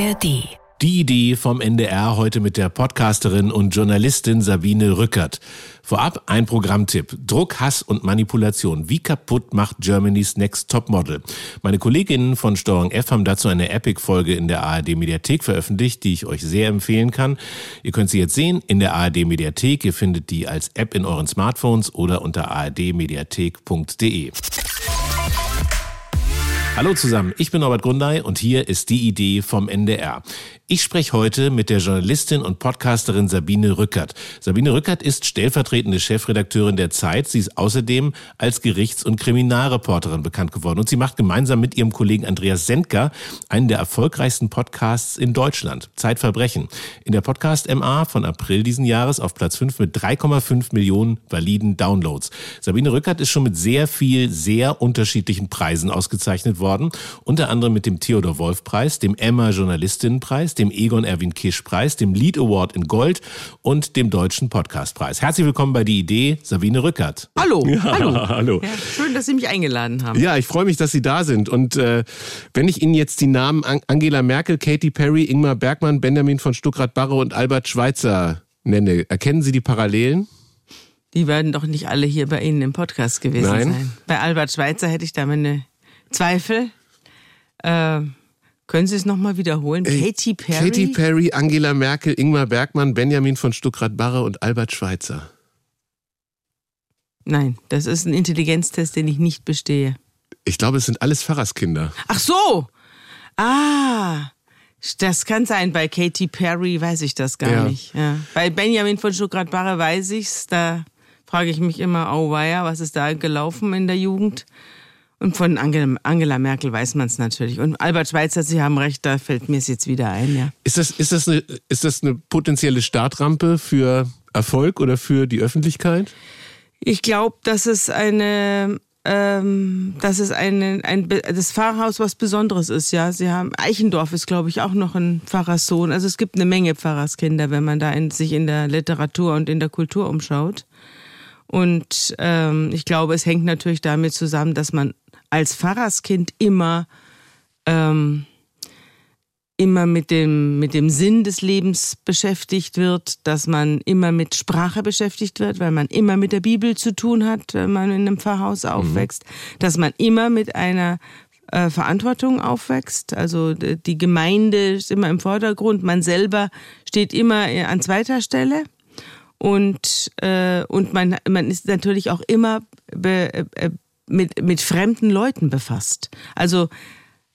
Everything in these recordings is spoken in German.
ARD. Die Idee vom NDR heute mit der Podcasterin und Journalistin Sabine Rückert. Vorab ein Programmtipp. Druck, Hass und Manipulation. Wie kaputt macht Germany's Next Top Model? Meine Kolleginnen von Steuerung F haben dazu eine Epic-Folge in der ARD Mediathek veröffentlicht, die ich euch sehr empfehlen kann. Ihr könnt sie jetzt sehen in der ARD Mediathek. Ihr findet die als App in euren Smartphones oder unter ardmediathek.de. Hallo zusammen, ich bin Norbert Grundei und hier ist die Idee vom NDR. Ich spreche heute mit der Journalistin und Podcasterin Sabine Rückert. Sabine Rückert ist stellvertretende Chefredakteurin der Zeit. Sie ist außerdem als Gerichts- und Kriminalreporterin bekannt geworden. Und sie macht gemeinsam mit ihrem Kollegen Andreas Sendker einen der erfolgreichsten Podcasts in Deutschland, Zeitverbrechen. In der Podcast MA von April diesen Jahres auf Platz 5 mit 3,5 Millionen validen Downloads. Sabine Rückert ist schon mit sehr viel, sehr unterschiedlichen Preisen ausgezeichnet worden. Unter anderem mit dem Theodor Wolf Preis, dem Emma Journalistinnenpreis, dem Egon Erwin Kisch Preis, dem Lead Award in Gold und dem Deutschen Podcastpreis. Herzlich willkommen bei Die Idee, Sabine Rückert. Hallo. Ja, hallo. hallo. Ja, schön, dass Sie mich eingeladen haben. Ja, ich freue mich, dass Sie da sind. Und äh, wenn ich Ihnen jetzt die Namen Angela Merkel, Katy Perry, Ingmar Bergmann, Benjamin von Stuckrad-Barre und Albert Schweitzer nenne, erkennen Sie die Parallelen? Die werden doch nicht alle hier bei Ihnen im Podcast gewesen Nein. sein. Bei Albert Schweitzer hätte ich da meine Zweifel. Äh, können Sie es nochmal wiederholen? Äh, Katy Perry? Katy Perry, Angela Merkel, Ingmar Bergmann, Benjamin von Stuckrad-Barre und Albert Schweitzer. Nein, das ist ein Intelligenztest, den ich nicht bestehe. Ich glaube, es sind alles Pfarrerskinder. Ach so! Ah! Das kann sein. Bei Katy Perry weiß ich das gar Ja. nicht. Ja. Bei Benjamin von Stuttgart-Barre weiß ich's. Da frage ich mich immer, oh weia, was ist da gelaufen in der Jugend? Und von Angela, Merkel weiß man es natürlich. Und Albert Schweitzer, Sie haben recht, da fällt mir es jetzt wieder ein, ja. Ist das, ist, das eine, ist das eine potenzielle Startrampe für Erfolg oder für die Öffentlichkeit? Ich glaube, dass es eine, ähm, dass es eine, ein, das Pfarrhaus was Besonderes ist, ja. Sie haben, Eichendorf ist, glaube ich, auch noch ein Pfarrerssohn. Also es gibt eine Menge Pfarrerskinder, wenn man da in, sich in der Literatur und in der Kultur umschaut. Und ähm, ich glaube, es hängt natürlich damit zusammen, dass man als Pfarrerskind immer ähm, immer mit dem, mit dem Sinn des Lebens beschäftigt wird, dass man immer mit Sprache beschäftigt wird, weil man immer mit der Bibel zu tun hat, wenn man in einem Pfarrhaus aufwächst, dass man immer mit einer äh, Verantwortung aufwächst. Also die Gemeinde ist immer im Vordergrund, man selber steht immer äh, an zweiter Stelle. Und, äh, und man, man ist natürlich auch immer be, äh, mit, mit fremden Leuten befasst. Also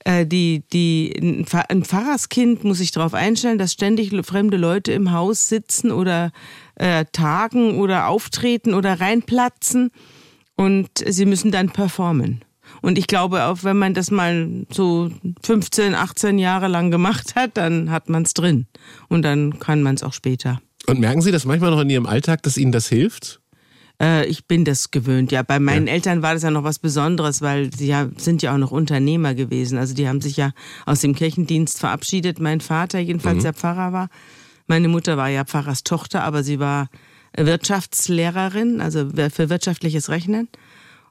äh, die, die, ein Pfarr- ein Pfarrerskind muss sich darauf einstellen, dass ständig fremde Leute im Haus sitzen oder äh, tagen oder auftreten oder reinplatzen und sie müssen dann performen. Und ich glaube, auch wenn man das mal so 15, 18 Jahre lang gemacht hat, dann hat man es drin. Und dann kann man es auch später. Und merken Sie das manchmal noch in Ihrem Alltag, dass Ihnen das hilft? Äh, ich bin das gewöhnt. Ja, bei meinen Eltern war das ja noch was Besonderes, weil sie ja, sind ja auch noch Unternehmer gewesen. Also die haben sich ja aus dem Kirchendienst verabschiedet. Mein Vater jedenfalls, der Pfarrer war. Meine Mutter war ja Pfarrerstochter, aber sie war Wirtschaftslehrerin, also für wirtschaftliches Rechnen.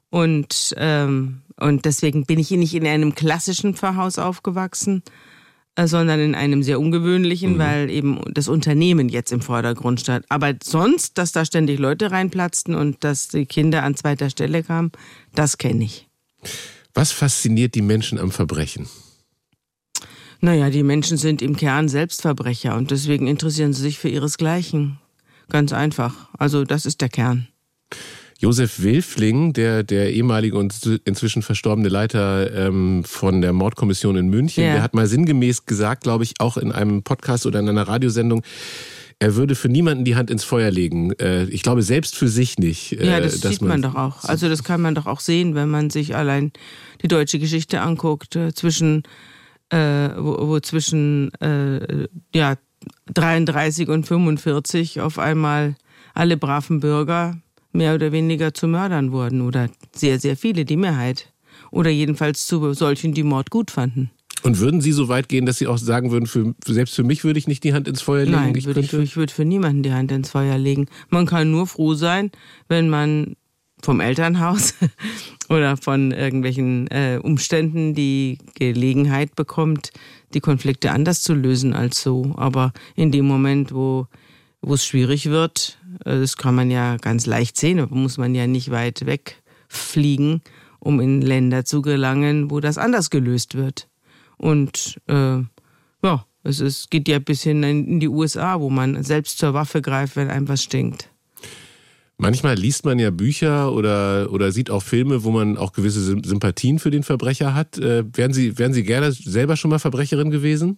Und, ähm, und deswegen bin ich nicht in einem klassischen Pfarrhaus aufgewachsen, sondern in einem sehr ungewöhnlichen, weil eben das Unternehmen jetzt im Vordergrund stand. Aber sonst, dass da ständig Leute reinplatzten und dass die Kinder an zweiter Stelle kamen, das kenne ich. Was fasziniert die Menschen am Verbrechen? Naja, die Menschen sind im Kern Selbstverbrecher und deswegen interessieren sie sich für ihresgleichen. Ganz einfach. Also das ist der Kern. Josef Wilfling, der, der ehemalige und inzwischen verstorbene Leiter ähm, von der Mordkommission in München, Ja. der hat mal sinngemäß gesagt, glaube ich, auch in einem Podcast oder in einer Radiosendung, er würde für niemanden die Hand ins Feuer legen. Äh, ich glaube, selbst für sich nicht. äh, Ja, das sieht man doch auch. Also das kann man doch auch sehen, wenn man sich allein die deutsche Geschichte anguckt, äh, zwischen, äh, wo, wo zwischen äh, ja, 33 und 45 auf einmal alle braven Bürger mehr oder weniger zu Mördern wurden oder sehr, sehr viele, die Mehrheit. Oder jedenfalls zu solchen, die Mord gut fanden. Und würden Sie so weit gehen, dass Sie auch sagen würden, für, selbst für mich würde ich nicht die Hand ins Feuer legen? Nein, würde ich, ich würde für niemanden die Hand ins Feuer legen. Man kann nur froh sein, wenn man vom Elternhaus oder von irgendwelchen äh, Umständen die Gelegenheit bekommt, die Konflikte anders zu lösen als so. Aber in dem Moment, wo wo es schwierig wird, das kann man ja ganz leicht sehen, da muss man ja nicht weit wegfliegen, um in Länder zu gelangen, wo das anders gelöst wird. Und äh, ja, es ist, geht ja bis hin in die USA, wo man selbst zur Waffe greift, wenn einem was stinkt. Manchmal liest man ja Bücher oder, oder sieht auch Filme, wo man auch gewisse Sympathien für den Verbrecher hat. Äh, wären, Sie, wären Sie gerne selber schon mal Verbrecherin gewesen?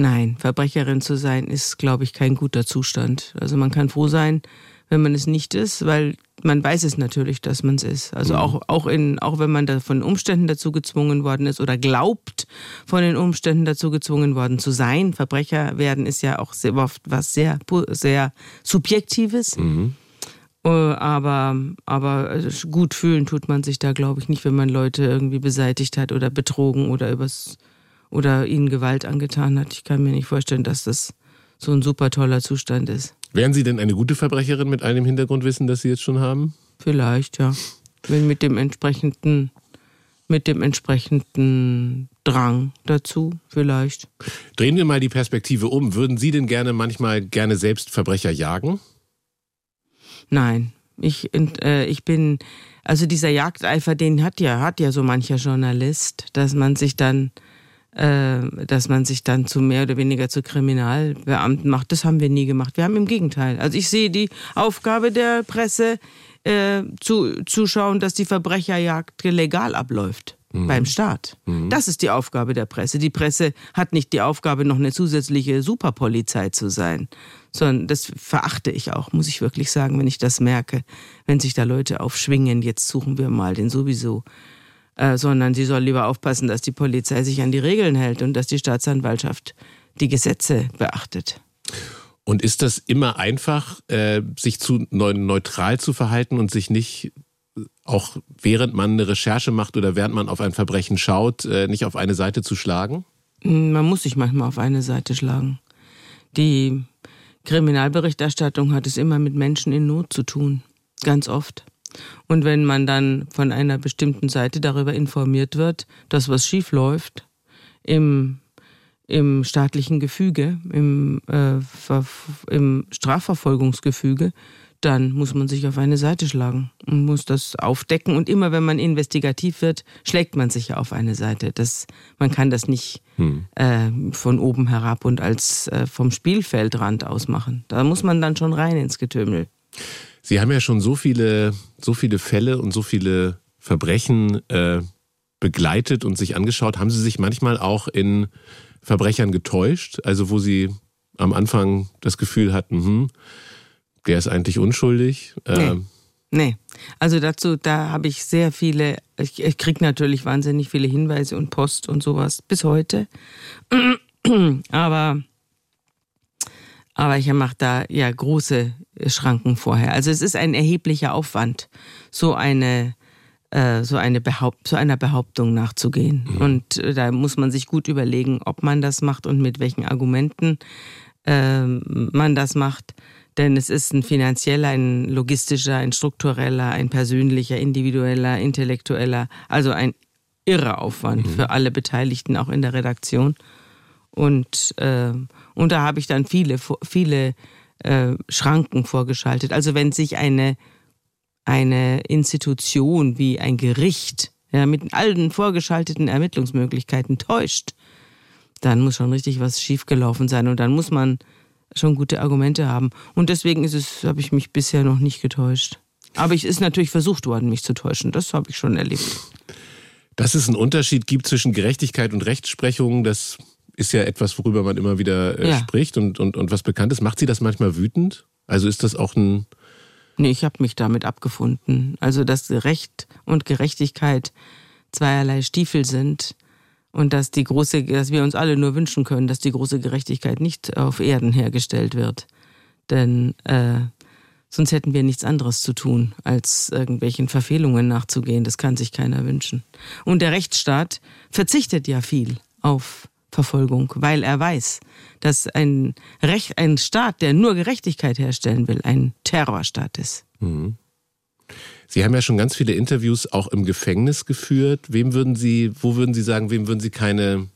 Nein, Verbrecherin zu sein ist, glaube ich, kein guter Zustand. Also man kann froh sein, wenn man es nicht ist, weil man weiß es natürlich, dass man es ist. Also mhm. auch, auch, in, auch wenn man da von Umständen dazu gezwungen worden ist oder glaubt, von den Umständen dazu gezwungen worden zu sein. Verbrecher werden ist ja auch sehr oft was sehr, sehr Subjektives. Mhm. Äh, aber, aber äh, gut fühlen tut man sich da, glaube ich, nicht, wenn man Leute irgendwie beseitigt hat oder betrogen oder übers oder ihnen Gewalt angetan hat. Ich kann mir nicht vorstellen, dass das so ein super toller Zustand ist. Wären Sie denn eine gute Verbrecherin mit einem Hintergrundwissen, das Sie jetzt schon haben? Vielleicht, ja. Wenn mit dem entsprechenden, mit dem entsprechenden Drang dazu, vielleicht. Drehen wir mal die Perspektive um. Würden Sie denn gerne manchmal gerne selbst Verbrecher jagen? Nein, ich, äh, ich bin, also dieser Jagdeifer, den hat ja, hat ja so mancher Journalist, dass man sich dann, dass man sich dann zu mehr oder weniger zu Kriminalbeamten macht. Das haben wir nie gemacht. Wir haben im Gegenteil. Also ich sehe die Aufgabe der Presse, äh, zu, zu schauen, dass die Verbrecherjagd legal abläuft mhm. beim Staat. Mhm. Das ist die Aufgabe der Presse. Die Presse hat nicht die Aufgabe, noch eine zusätzliche Superpolizei zu sein, sondern das verachte ich auch, muss ich wirklich sagen, wenn ich das merke, wenn sich da Leute aufschwingen, jetzt suchen wir mal den sowieso. Äh, sondern sie soll lieber aufpassen, dass die Polizei sich an die Regeln hält und dass die Staatsanwaltschaft die Gesetze beachtet. Und ist das immer einfach, äh, sich zu neutral zu verhalten und sich nicht auch während man eine Recherche macht oder während man auf ein Verbrechen schaut, äh, nicht auf eine Seite zu schlagen? Hm, man muss sich manchmal auf eine Seite schlagen. Die Kriminalberichterstattung hat es immer mit Menschen in Not zu tun. Ganz oft. Und wenn man dann von einer bestimmten Seite darüber informiert wird, dass was schief läuft im, im staatlichen Gefüge, im, äh, im Strafverfolgungsgefüge, dann muss man sich auf eine Seite schlagen und muss das aufdecken. Und immer wenn man investigativ wird, schlägt man sich ja auf eine Seite. Das, man kann das nicht hm. äh, von oben herab und als äh, vom Spielfeldrand aus machen. Da muss man dann schon rein ins Getümmel. Sie haben ja schon so viele, so viele Fälle und so viele Verbrechen äh, begleitet und sich angeschaut. Haben Sie sich manchmal auch in Verbrechern getäuscht? Also wo Sie am Anfang das Gefühl hatten, hm, der ist eigentlich unschuldig. Nee. Ähm, nee. Also dazu, da habe ich sehr viele, ich, ich kriege natürlich wahnsinnig viele Hinweise und Post und sowas bis heute. Aber, aber ich mache da ja große Schranken vorher. Also es ist ein erheblicher Aufwand, so eine äh, so, eine Behaupt, so einer Behauptung nachzugehen. Mhm. Und äh, da muss man sich gut überlegen, ob man das macht und mit welchen Argumenten äh, man das macht. Denn es ist ein finanzieller, ein logistischer, ein struktureller, ein persönlicher, individueller, intellektueller, also ein irrer Aufwand mhm. für alle Beteiligten, auch in der Redaktion. Und, äh, und da habe ich dann viele, viele äh, Schranken vorgeschaltet. Also wenn sich eine, eine Institution wie ein Gericht ja, mit allen vorgeschalteten Ermittlungsmöglichkeiten täuscht, dann muss schon richtig was schiefgelaufen sein. Und dann muss man schon gute Argumente haben. Und deswegen ist es, habe ich mich bisher noch nicht getäuscht. Aber es ist natürlich versucht worden, mich zu täuschen. Das habe ich schon erlebt. Dass es einen Unterschied gibt zwischen Gerechtigkeit und Rechtsprechung, das ist ja etwas, worüber man immer wieder äh, ja. spricht und, und, und was bekannt ist. Macht Sie das manchmal wütend? Also ist das auch ein. Nee, ich habe mich damit abgefunden. Also, dass Recht und Gerechtigkeit zweierlei Stiefel sind und dass die große, dass wir uns alle nur wünschen können, dass die große Gerechtigkeit nicht auf Erden hergestellt wird. Denn äh, sonst hätten wir nichts anderes zu tun, als irgendwelchen Verfehlungen nachzugehen. Das kann sich keiner wünschen. Und der Rechtsstaat verzichtet ja viel auf Verfolgung, weil er weiß, dass ein Recht, ein Staat, der nur Gerechtigkeit herstellen will, ein Terrorstaat ist. Mhm. Sie haben ja schon ganz viele Interviews auch im Gefängnis geführt. Wem würden Sie, wo würden Sie sagen, wem würden Sie keine,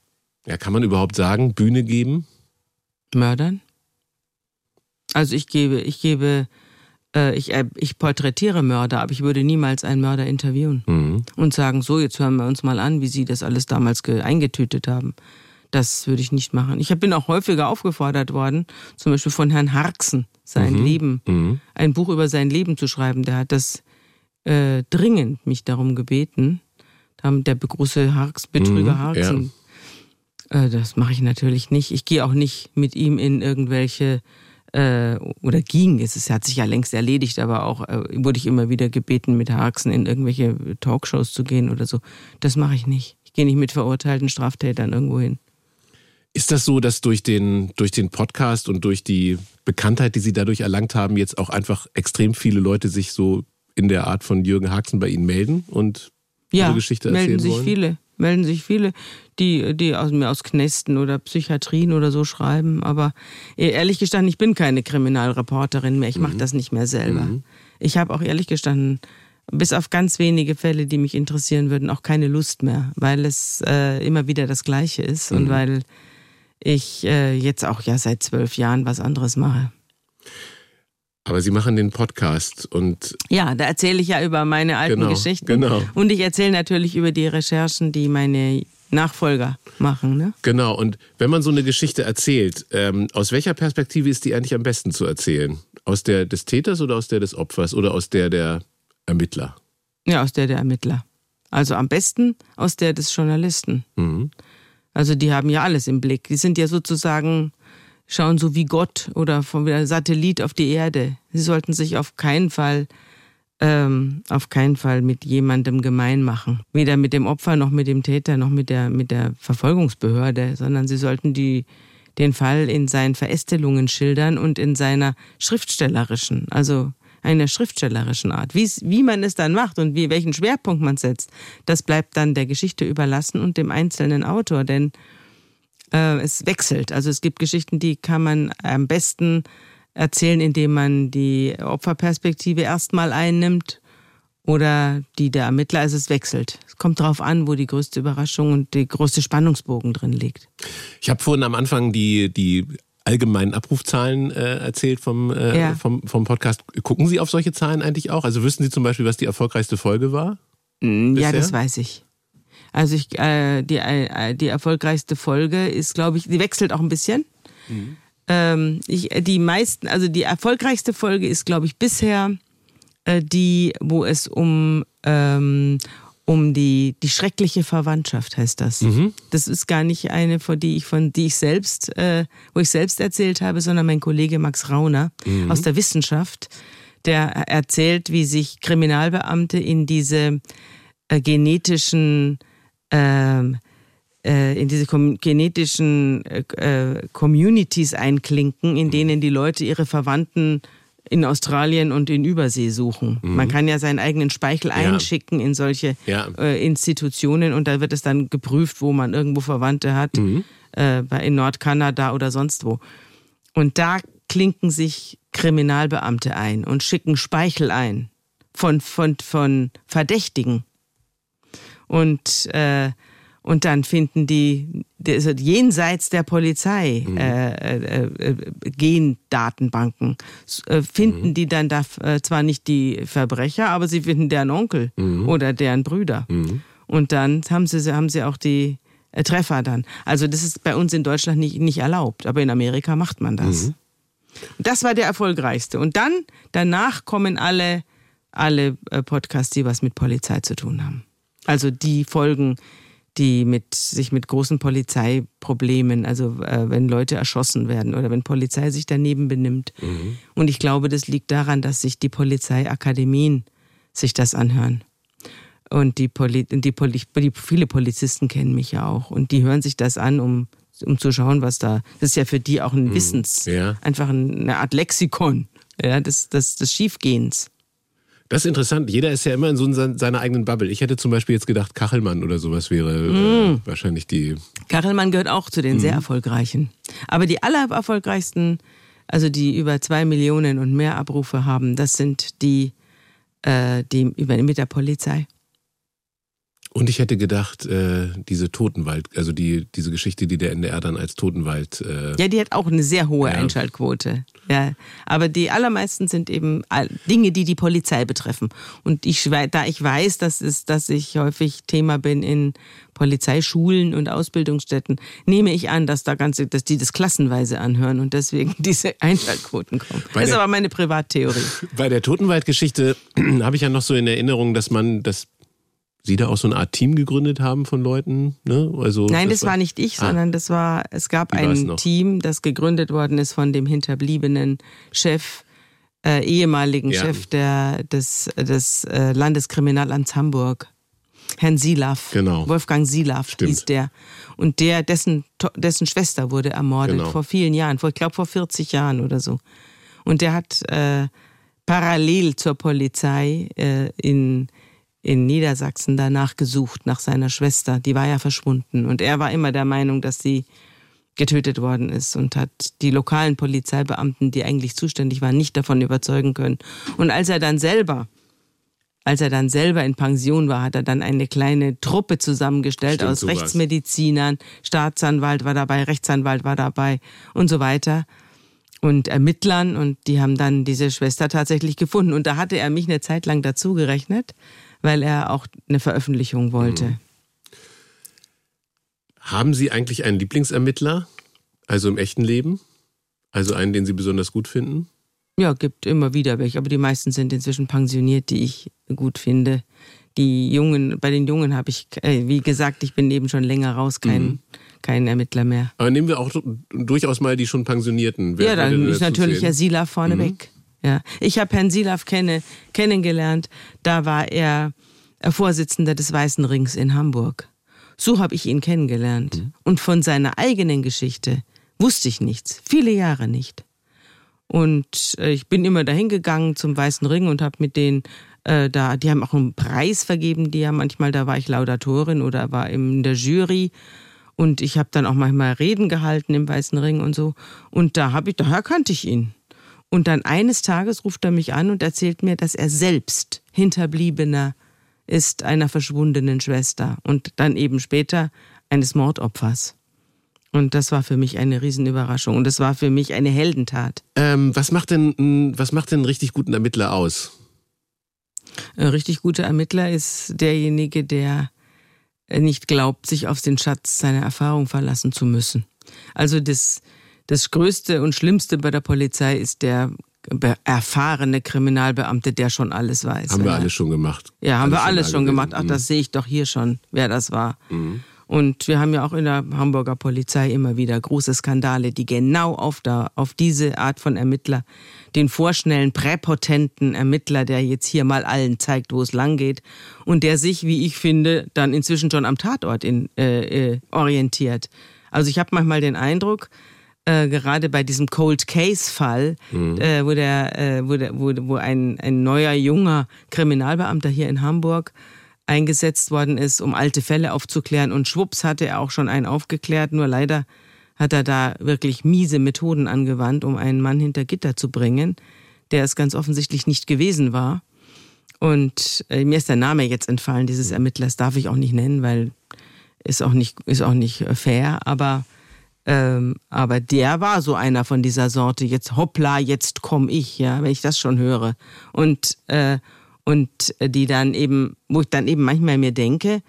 ja, kann man überhaupt sagen, Bühne geben? Mördern? Also ich gebe, ich gebe, äh, ich, äh, ich porträtiere Mörder, aber ich würde niemals einen Mörder interviewen mhm. und sagen, so, jetzt hören wir uns mal an, wie Sie das alles damals eingetütet haben. Das würde ich nicht machen. Ich bin auch häufiger aufgefordert worden, zum Beispiel von Herrn Harksen, sein mhm. Leben, mhm. ein Buch über sein Leben zu schreiben. Der hat das äh, dringend mich darum gebeten. Der große Harks, Betrüger mhm, Harksen. Ja. Äh, das mache ich natürlich nicht. Ich gehe auch nicht mit ihm in irgendwelche äh, oder ging, es ist, hat sich ja längst erledigt, aber auch äh, wurde ich immer wieder gebeten, mit Harksen in irgendwelche Talkshows zu gehen oder so. Das mache ich nicht. Ich gehe nicht mit verurteilten Straftätern irgendwo hin. Ist das so, dass durch den, durch den Podcast und durch die Bekanntheit, die Sie dadurch erlangt haben, jetzt auch einfach extrem viele Leute sich so in der Art von Jürgen Haxen bei Ihnen melden und ja, ihre Geschichte erzählen melden sich wollen? viele, melden sich viele, die, die aus, mir aus Knästen oder Psychiatrien oder so schreiben. Aber ehrlich gestanden, ich bin keine Kriminalreporterin mehr. Ich mache mhm. das nicht mehr selber. Mhm. Ich habe auch ehrlich gestanden bis auf ganz wenige Fälle, die mich interessieren würden, auch keine Lust mehr, weil es äh, immer wieder das Gleiche ist mhm. und weil ich äh, jetzt auch ja seit zwölf Jahren was anderes mache. Aber Sie machen den Podcast und. Ja, da erzähle ich ja über meine alten genau, Geschichten. Genau. Und ich erzähle natürlich über die Recherchen, die meine Nachfolger machen. Ne? Genau. Und wenn man so eine Geschichte erzählt, ähm, aus welcher Perspektive ist die eigentlich am besten zu erzählen? Aus der des Täters oder aus der des Opfers oder aus der der Ermittler? Ja, aus der der Ermittler. Also am besten aus der des Journalisten. Mhm. Also die haben ja alles im Blick. Die sind ja sozusagen, schauen so wie Gott oder vom Satellit auf die Erde. Sie sollten sich auf keinen Fall, ähm, auf keinen Fall mit jemandem gemein machen. Weder mit dem Opfer noch mit dem Täter noch mit der, mit der Verfolgungsbehörde, sondern sie sollten die, den Fall in seinen Verästelungen schildern und in seiner schriftstellerischen, also einer schriftstellerischen Art. Wie, wie man es dann macht und wie, welchen Schwerpunkt man setzt, das bleibt dann der Geschichte überlassen und dem einzelnen Autor, denn äh, es wechselt. Also es gibt Geschichten, die kann man am besten erzählen, indem man die Opferperspektive erstmal einnimmt oder die der Ermittler, also es wechselt. Es kommt darauf an, wo die größte Überraschung und der größte Spannungsbogen drin liegt. Ich habe vorhin am Anfang die, die allgemeinen Abrufzahlen äh, erzählt vom, äh, ja. vom, vom Podcast. Gucken Sie auf solche Zahlen eigentlich auch? Also wüssten Sie zum Beispiel, was die erfolgreichste Folge war? Mm, ja, das weiß ich. Also ich, äh, die, äh, die erfolgreichste Folge ist, glaube ich, die wechselt auch ein bisschen. Mhm. Ähm, ich, die meisten, also die erfolgreichste Folge ist, glaube ich, bisher äh, die, wo es um, ähm, um die, die schreckliche Verwandtschaft heißt das. Mhm. Das ist gar nicht eine, von die ich von die ich selbst, äh, wo ich selbst erzählt habe, sondern mein Kollege Max Rauner mhm. aus der Wissenschaft, der erzählt, wie sich Kriminalbeamte in diese äh, genetischen ähm, äh, in diese genetischen äh, äh, Communities einklinken, in denen die Leute ihre Verwandten in Australien und in Übersee suchen. Mhm. Man kann ja seinen eigenen Speichel ja. einschicken in solche ja. äh, Institutionen und da wird es dann geprüft, wo man irgendwo Verwandte hat, mhm. äh, in Nordkanada oder sonst wo. Und da klinken sich Kriminalbeamte ein und schicken Speichel ein von, von, von Verdächtigen. Und äh, und dann finden die also jenseits der Polizei mhm. äh, äh, äh, Gendatenbanken äh, finden mhm. die dann da äh, zwar nicht die Verbrecher, aber sie finden deren Onkel mhm. oder deren Brüder. Mhm. Und dann haben sie haben sie auch die Treffer dann. Also das ist bei uns in Deutschland nicht nicht erlaubt, aber in Amerika macht man das. Mhm. Das war der erfolgreichste. Und dann danach kommen alle alle Podcasts, die was mit Polizei zu tun haben. Also die Folgen, die mit sich mit großen Polizeiproblemen, also äh, wenn Leute erschossen werden oder wenn Polizei sich daneben benimmt. Mhm. Und ich glaube, das liegt daran, dass sich die Polizeiakademien sich das anhören. Und die, Poli die, Poli die viele Polizisten kennen mich ja auch und die hören sich das an, um um zu schauen, was da. Das ist ja für die auch ein mhm. Wissens, ja. einfach eine Art Lexikon, ja, des, des, des Schiefgehens. Das ist interessant. Jeder ist ja immer in so seiner eigenen Bubble. Ich hätte zum Beispiel jetzt gedacht, Kachelmann oder sowas wäre mm. äh, wahrscheinlich die. Kachelmann gehört auch zu den mm. sehr erfolgreichen. Aber die allererfolgreichsten, also die über zwei Millionen und mehr Abrufe haben, das sind die äh, die, mit der Polizei. Und ich hätte gedacht, äh, diese Totenwald, also die, diese Geschichte, die der NDR dann als Totenwald. Äh, ja, die hat auch eine sehr hohe ja. Einschaltquote. Ja, aber die allermeisten sind eben Dinge, die die Polizei betreffen. Und ich, da ich weiß, dass, es, dass ich häufig Thema bin in Polizeischulen und Ausbildungsstätten, nehme ich an, dass da ganze, dass die das klassenweise anhören und deswegen diese Einschaltquoten kommen. Bei das ist aber meine Privattheorie. Bei der Totenwaldgeschichte habe ich ja noch so in Erinnerung, dass man das Sie da auch so eine Art Team gegründet haben von Leuten? Ne? Also, Nein, das, das war, war, nicht ich, ah. sondern das war, es gab ein Team, das gegründet worden ist von dem hinterbliebenen Chef, äh, ehemaligen ja. Chef der, des, des äh, Landeskriminalamts Hamburg. Herrn Silaf. Genau. Wolfgang Silaf Stimmt. hieß der. Und der, dessen, dessen Schwester wurde ermordet genau. vor vielen Jahren, vor, ich glaube vor 40 Jahren oder so. Und der hat äh, parallel zur Polizei äh, in in Niedersachsen danach gesucht, nach seiner Schwester. Die war ja verschwunden. Und er war immer der Meinung, dass sie getötet worden ist und hat die lokalen Polizeibeamten, die eigentlich zuständig waren, nicht davon überzeugen können. Und als er dann selber, als er dann selber in Pension war, hat er dann eine kleine Truppe zusammengestellt Stimmt, aus sowas. Rechtsmedizinern, Staatsanwalt war dabei, Rechtsanwalt war dabei und so weiter und Ermittlern und die haben dann diese Schwester tatsächlich gefunden. Und da hatte er mich eine Zeit lang dazu gerechnet weil er auch eine Veröffentlichung wollte. Mhm. Haben Sie eigentlich einen Lieblingsermittler, also im echten Leben? Also einen, den Sie besonders gut finden? Ja, gibt immer wieder welche, aber die meisten sind inzwischen pensioniert, die ich gut finde. Die Jungen, bei den Jungen habe ich, äh, wie gesagt, ich bin eben schon länger raus, kein, mhm. kein Ermittler mehr. Aber nehmen wir auch durchaus mal die schon Pensionierten. Wer, ja, dann ist natürlich Herr Sila vorneweg. Mhm. Ja, ich habe Herrn Silaf kenne, kennengelernt. Da war er Vorsitzender des Weißen Rings in Hamburg. So habe ich ihn kennengelernt. Mhm. Und von seiner eigenen Geschichte wusste ich nichts, viele Jahre nicht. Und äh, ich bin immer dahin gegangen zum Weißen Ring und habe mit denen äh, da, die haben auch einen Preis vergeben, die ja manchmal, da war ich Laudatorin oder war in der Jury. Und ich habe dann auch manchmal Reden gehalten im Weißen Ring und so. Und da habe ich, daher kannte ich ihn. Und dann eines Tages ruft er mich an und erzählt mir, dass er selbst Hinterbliebener ist einer verschwundenen Schwester und dann eben später eines Mordopfers. Und das war für mich eine Riesenüberraschung und das war für mich eine Heldentat. Ähm, was macht denn was macht denn einen richtig guten Ermittler aus? Ein richtig guter Ermittler ist derjenige, der nicht glaubt, sich auf den Schatz seiner Erfahrung verlassen zu müssen. Also das das Größte und Schlimmste bei der Polizei ist der erfahrene Kriminalbeamte, der schon alles weiß. Haben wir alles schon gemacht. Ja, haben alles wir alles schon, schon gemacht. Ach, das sehe ich doch hier schon, wer das war. Mhm. Und wir haben ja auch in der Hamburger Polizei immer wieder große Skandale, die genau auf, da, auf diese Art von Ermittler, den vorschnellen, präpotenten Ermittler, der jetzt hier mal allen zeigt, wo es lang geht und der sich, wie ich finde, dann inzwischen schon am Tatort in, äh, äh, orientiert. Also ich habe manchmal den Eindruck, äh, gerade bei diesem Cold Case Fall, mhm. äh, wo der, äh, wo, der, wo, wo ein, ein neuer junger Kriminalbeamter hier in Hamburg eingesetzt worden ist, um alte Fälle aufzuklären und schwupps hatte er auch schon einen aufgeklärt, nur leider hat er da wirklich miese Methoden angewandt, um einen Mann hinter Gitter zu bringen, der es ganz offensichtlich nicht gewesen war. Und äh, mir ist der Name jetzt entfallen, dieses mhm. Ermittlers darf ich auch nicht nennen, weil ist auch nicht, ist auch nicht fair, aber ähm, aber der war so einer von dieser Sorte. Jetzt hoppla, jetzt komm ich, ja, wenn ich das schon höre. Und, äh, und die dann eben, wo ich dann eben manchmal mir denke,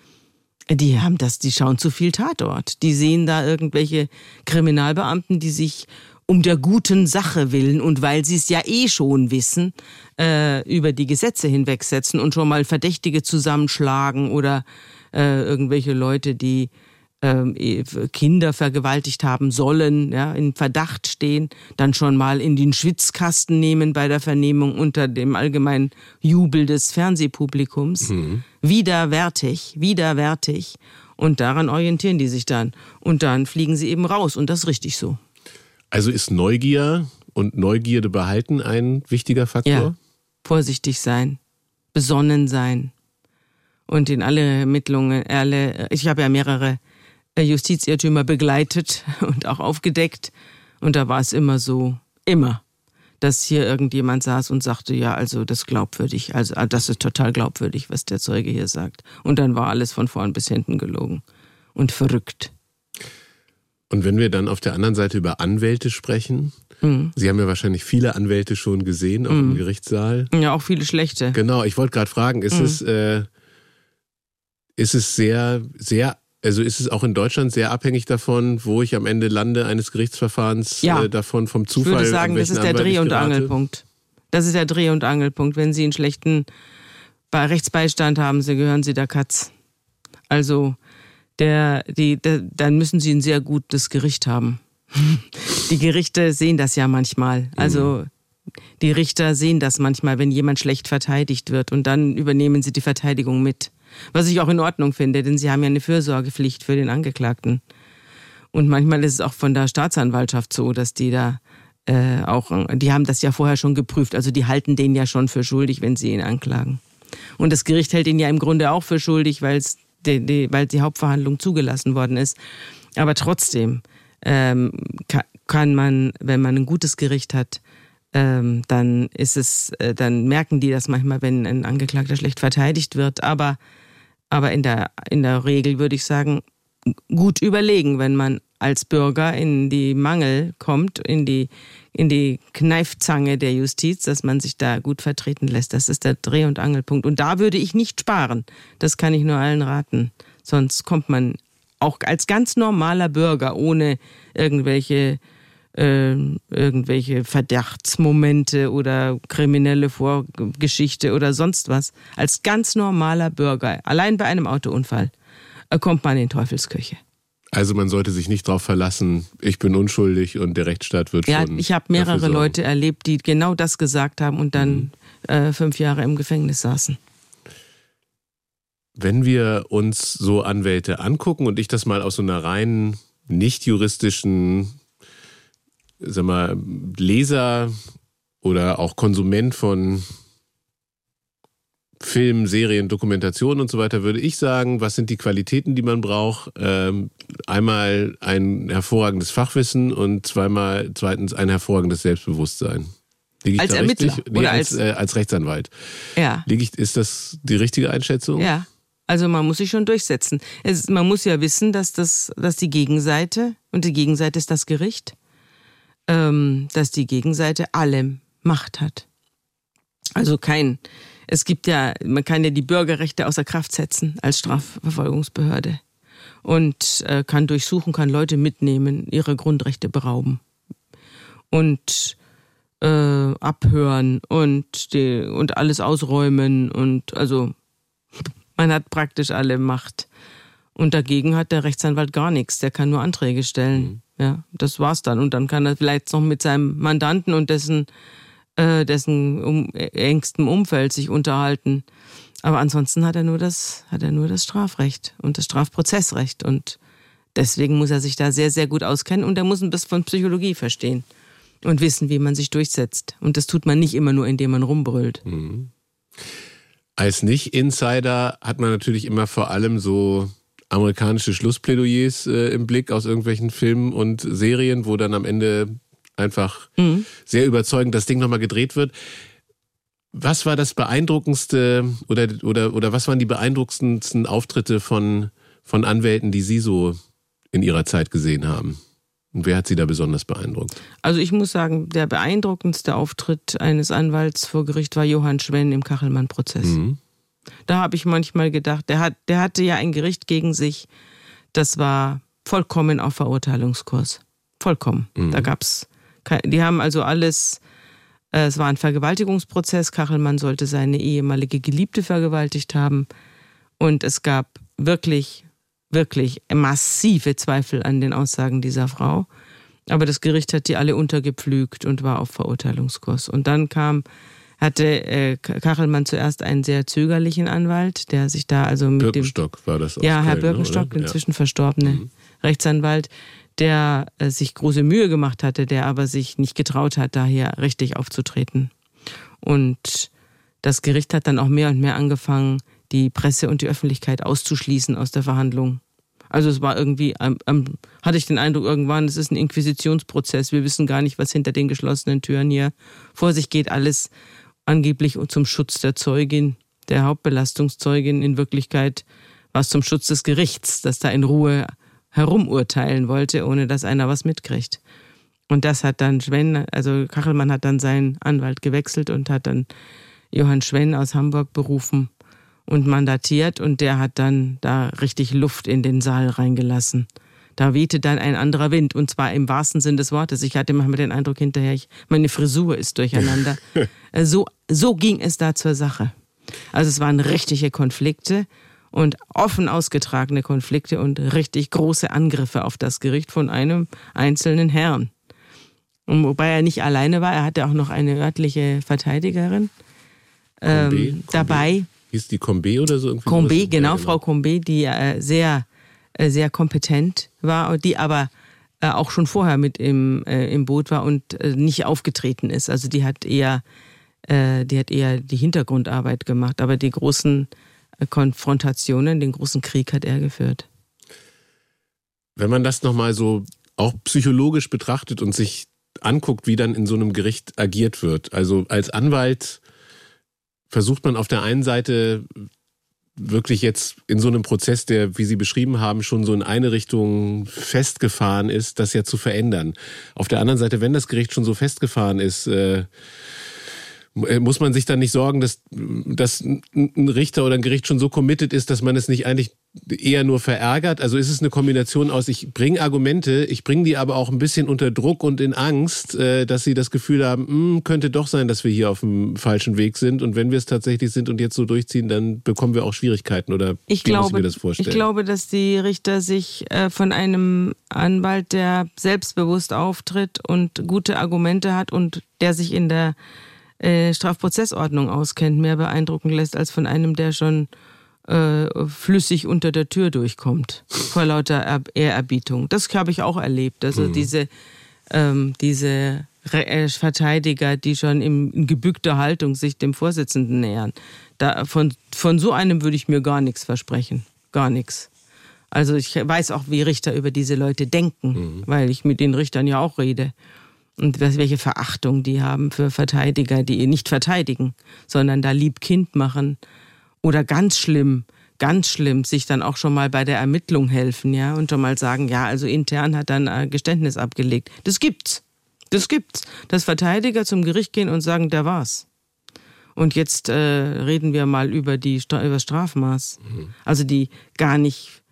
die haben das, die schauen zu viel Tatort. Die sehen da irgendwelche Kriminalbeamten, die sich um der guten Sache willen und weil sie es ja eh schon wissen, äh, über die Gesetze hinwegsetzen und schon mal Verdächtige zusammenschlagen oder äh, irgendwelche Leute, die ähm, e, Kinder vergewaltigt haben sollen, ja, in Verdacht stehen, dann schon mal in den Schwitzkasten nehmen bei der Vernehmung unter dem allgemeinen Jubel des Fernsehpublikums. Mhm. Widerwärtig, widerwärtig. Und daran orientieren die sich dann. Und dann fliegen sie eben raus. Und das ist richtig so. Also ist Neugier und Neugierde behalten ein wichtiger Faktor? Ja. Vorsichtig sein, besonnen sein und in alle Ermittlungen, alle, ich habe ja mehrere Justizirrtümer begleitet und auch aufgedeckt. Und da war es immer so, immer, dass hier irgendjemand saß und sagte, ja, also das glaubwürdig, also ah, das ist total glaubwürdig, was der Zeuge hier sagt. Und dann war alles von vorn bis hinten gelogen und verrückt. Und wenn wir dann auf der anderen Seite über Anwälte sprechen, mhm. Sie haben ja wahrscheinlich viele Anwälte schon gesehen, auch mhm. im Gerichtssaal. Ja, auch viele schlechte. Genau, ich wollte gerade fragen, ist mhm. es äh, ist es sehr, sehr also ist es auch in Deutschland sehr abhängig davon, wo ich am Ende lande eines Gerichtsverfahrens, ja. äh, davon vom Zufall. Ich würde sagen, das ist der Dreh- und Angelpunkt. Das ist der Dreh- und Angelpunkt. Wenn Sie einen schlechten Rechtsbeistand haben, Sie gehören Sie der Katz. Also der, die, der, dann müssen Sie ein sehr gutes Gericht haben. die Gerichte sehen das ja manchmal. Also die Richter sehen das manchmal, wenn jemand schlecht verteidigt wird und dann übernehmen sie die Verteidigung mit. Was ich auch in Ordnung finde, denn sie haben ja eine Fürsorgepflicht für den Angeklagten. Und manchmal ist es auch von der Staatsanwaltschaft so, dass die da äh, auch, die haben das ja vorher schon geprüft. Also die halten den ja schon für schuldig, wenn sie ihn anklagen. Und das Gericht hält ihn ja im Grunde auch für schuldig, weil die, die, weil die Hauptverhandlung zugelassen worden ist. Aber trotzdem ähm, kann man, wenn man ein gutes Gericht hat, ähm, dann ist es, äh, dann merken die das manchmal, wenn ein Angeklagter schlecht verteidigt wird. Aber aber in der, in der Regel würde ich sagen, gut überlegen, wenn man als Bürger in die Mangel kommt, in die, in die Kneifzange der Justiz, dass man sich da gut vertreten lässt. Das ist der Dreh- und Angelpunkt. Und da würde ich nicht sparen. Das kann ich nur allen raten. Sonst kommt man auch als ganz normaler Bürger ohne irgendwelche äh, irgendwelche Verdachtsmomente oder kriminelle Vorgeschichte oder sonst was. Als ganz normaler Bürger, allein bei einem Autounfall, kommt man in Teufelsküche. Also man sollte sich nicht darauf verlassen, ich bin unschuldig und der Rechtsstaat wird ja, schon. Ich habe mehrere Leute erlebt, die genau das gesagt haben und dann mhm. äh, fünf Jahre im Gefängnis saßen. Wenn wir uns so Anwälte angucken und ich das mal aus so einer rein nicht juristischen sag mal, Leser oder auch Konsument von Film, Serien, Dokumentationen und so weiter, würde ich sagen, was sind die Qualitäten, die man braucht? Ähm, einmal ein hervorragendes Fachwissen und zweimal, zweitens ein hervorragendes Selbstbewusstsein. Liege ich als Ermittler richtig? Nee, oder als, als, äh, als Rechtsanwalt. Ja. Liege ich, ist das die richtige Einschätzung? Ja. Also man muss sich schon durchsetzen. Es, man muss ja wissen, dass das, dass die Gegenseite und die Gegenseite ist das Gericht ähm, dass die Gegenseite alle Macht hat. Also kein, es gibt ja, man kann ja die Bürgerrechte außer Kraft setzen als Strafverfolgungsbehörde und äh, kann durchsuchen, kann Leute mitnehmen, ihre Grundrechte berauben und äh, abhören und die, und alles ausräumen und also man hat praktisch alle Macht. Und dagegen hat der Rechtsanwalt gar nichts, der kann nur Anträge stellen. Mhm. Ja, das war's dann. Und dann kann er vielleicht noch mit seinem Mandanten und dessen, äh, dessen um, engstem Umfeld sich unterhalten. Aber ansonsten hat er nur das, hat er nur das Strafrecht und das Strafprozessrecht. Und deswegen muss er sich da sehr, sehr gut auskennen und er muss ein bisschen von Psychologie verstehen und wissen, wie man sich durchsetzt. Und das tut man nicht immer nur, indem man rumbrüllt. Mhm. Als Nicht-Insider hat man natürlich immer vor allem so amerikanische Schlussplädoyers äh, im Blick aus irgendwelchen Filmen und Serien, wo dann am Ende einfach mhm. sehr überzeugend das Ding nochmal gedreht wird. Was war das beeindruckendste oder, oder, oder was waren die beeindruckendsten Auftritte von, von Anwälten, die Sie so in Ihrer Zeit gesehen haben? Und wer hat Sie da besonders beeindruckt? Also ich muss sagen, der beeindruckendste Auftritt eines Anwalts vor Gericht war Johann Schwenn im Kachelmann-Prozess. Mhm. Da habe ich manchmal gedacht, der, hat, der hatte ja ein Gericht gegen sich, das war vollkommen auf Verurteilungskurs. Vollkommen. Mhm. Da gab's, die haben also alles, äh, es war ein Vergewaltigungsprozess. Kachelmann sollte seine ehemalige Geliebte vergewaltigt haben. Und es gab wirklich, wirklich massive Zweifel an den Aussagen dieser Frau. Aber das Gericht hat die alle untergepflügt und war auf Verurteilungskurs. Und dann kam hatte äh, Kachelmann zuerst einen sehr zögerlichen Anwalt, der sich da also mit Birkenstock dem, war das. Ja, Herr Köln, Birkenstock, oder? inzwischen ja. verstorbene mhm. Rechtsanwalt, der äh, sich große Mühe gemacht hatte, der aber sich nicht getraut hat, daher richtig aufzutreten. Und das Gericht hat dann auch mehr und mehr angefangen, die Presse und die Öffentlichkeit auszuschließen aus der Verhandlung. Also es war irgendwie, ähm, ähm, hatte ich den Eindruck irgendwann, es ist ein Inquisitionsprozess. Wir wissen gar nicht, was hinter den geschlossenen Türen hier vor sich geht. Alles angeblich zum Schutz der Zeugin, der Hauptbelastungszeugin. In Wirklichkeit war es zum Schutz des Gerichts, das da in Ruhe herumurteilen wollte, ohne dass einer was mitkriegt. Und das hat dann Schwenn, also Kachelmann hat dann seinen Anwalt gewechselt und hat dann Johann Schwenn aus Hamburg berufen und mandatiert und der hat dann da richtig Luft in den Saal reingelassen. Da wehte dann ein anderer Wind und zwar im wahrsten Sinn des Wortes. Ich hatte manchmal den Eindruck hinterher, ich, meine Frisur ist durcheinander. Äh, so, so ging es da zur Sache. Also es waren richtige Konflikte und offen ausgetragene Konflikte und richtig große Angriffe auf das Gericht von einem einzelnen Herrn. Und wobei er nicht alleine war, er hatte auch noch eine örtliche Verteidigerin ähm, dabei. Hieß die Combe oder so? Irgendwie Combe, genau, Frau Combe, die äh, sehr, sehr kompetent war die aber äh, auch schon vorher mit im, äh, im Boot war und äh, nicht aufgetreten ist. Also die hat eher, äh, die hat eher die Hintergrundarbeit gemacht, aber die großen Konfrontationen, den großen Krieg hat er geführt. Wenn man das nochmal so auch psychologisch betrachtet und sich anguckt, wie dann in so einem Gericht agiert wird. Also als Anwalt versucht man auf der einen Seite wirklich jetzt in so einem Prozess, der, wie Sie beschrieben haben, schon so in eine Richtung festgefahren ist, das ja zu verändern. Auf der anderen Seite, wenn das Gericht schon so festgefahren ist, äh, muss man sich dann nicht sorgen, dass, dass ein Richter oder ein Gericht schon so committed ist, dass man es nicht eigentlich eher nur verärgert? Also ist es eine Kombination aus, ich bringe Argumente, ich bringe die aber auch ein bisschen unter Druck und in Angst, äh, dass sie das Gefühl haben, hm, könnte doch sein, dass wir hier auf dem falschen Weg sind. Und wenn wir es tatsächlich sind und jetzt so durchziehen, dann bekommen wir auch Schwierigkeiten oder ich wie glaube, muss ich mir das vorstellen? Ich glaube, dass die Richter sich äh, von einem Anwalt, der selbstbewusst auftritt und gute Argumente hat und der sich in der äh, Strafprozessordnung auskennt, mehr beeindrucken lässt als von einem, der schon äh, flüssig unter der Tür durchkommt, vor lauter Ehrerbietung. Das habe ich auch erlebt. Also mhm. diese, ähm, diese äh, Verteidiger, die schon in, in gebückter Haltung sich dem Vorsitzenden nähern. Da, von, von so einem würde ich mir gar nichts versprechen. Gar nichts. Also ich weiß auch, wie Richter über diese Leute denken, mhm. weil ich mit den Richtern ja auch rede und welche Verachtung die haben für Verteidiger, die nicht verteidigen, sondern da lieb Kind machen oder ganz schlimm, ganz schlimm, sich dann auch schon mal bei der Ermittlung helfen, ja, und schon mal sagen, ja, also intern hat dann ein Geständnis abgelegt. Das gibt's. Das gibt's. Dass Verteidiger zum Gericht gehen und sagen, der war's. Und jetzt äh, reden wir mal über die über das Strafmaß. Mhm. Also die gar nicht,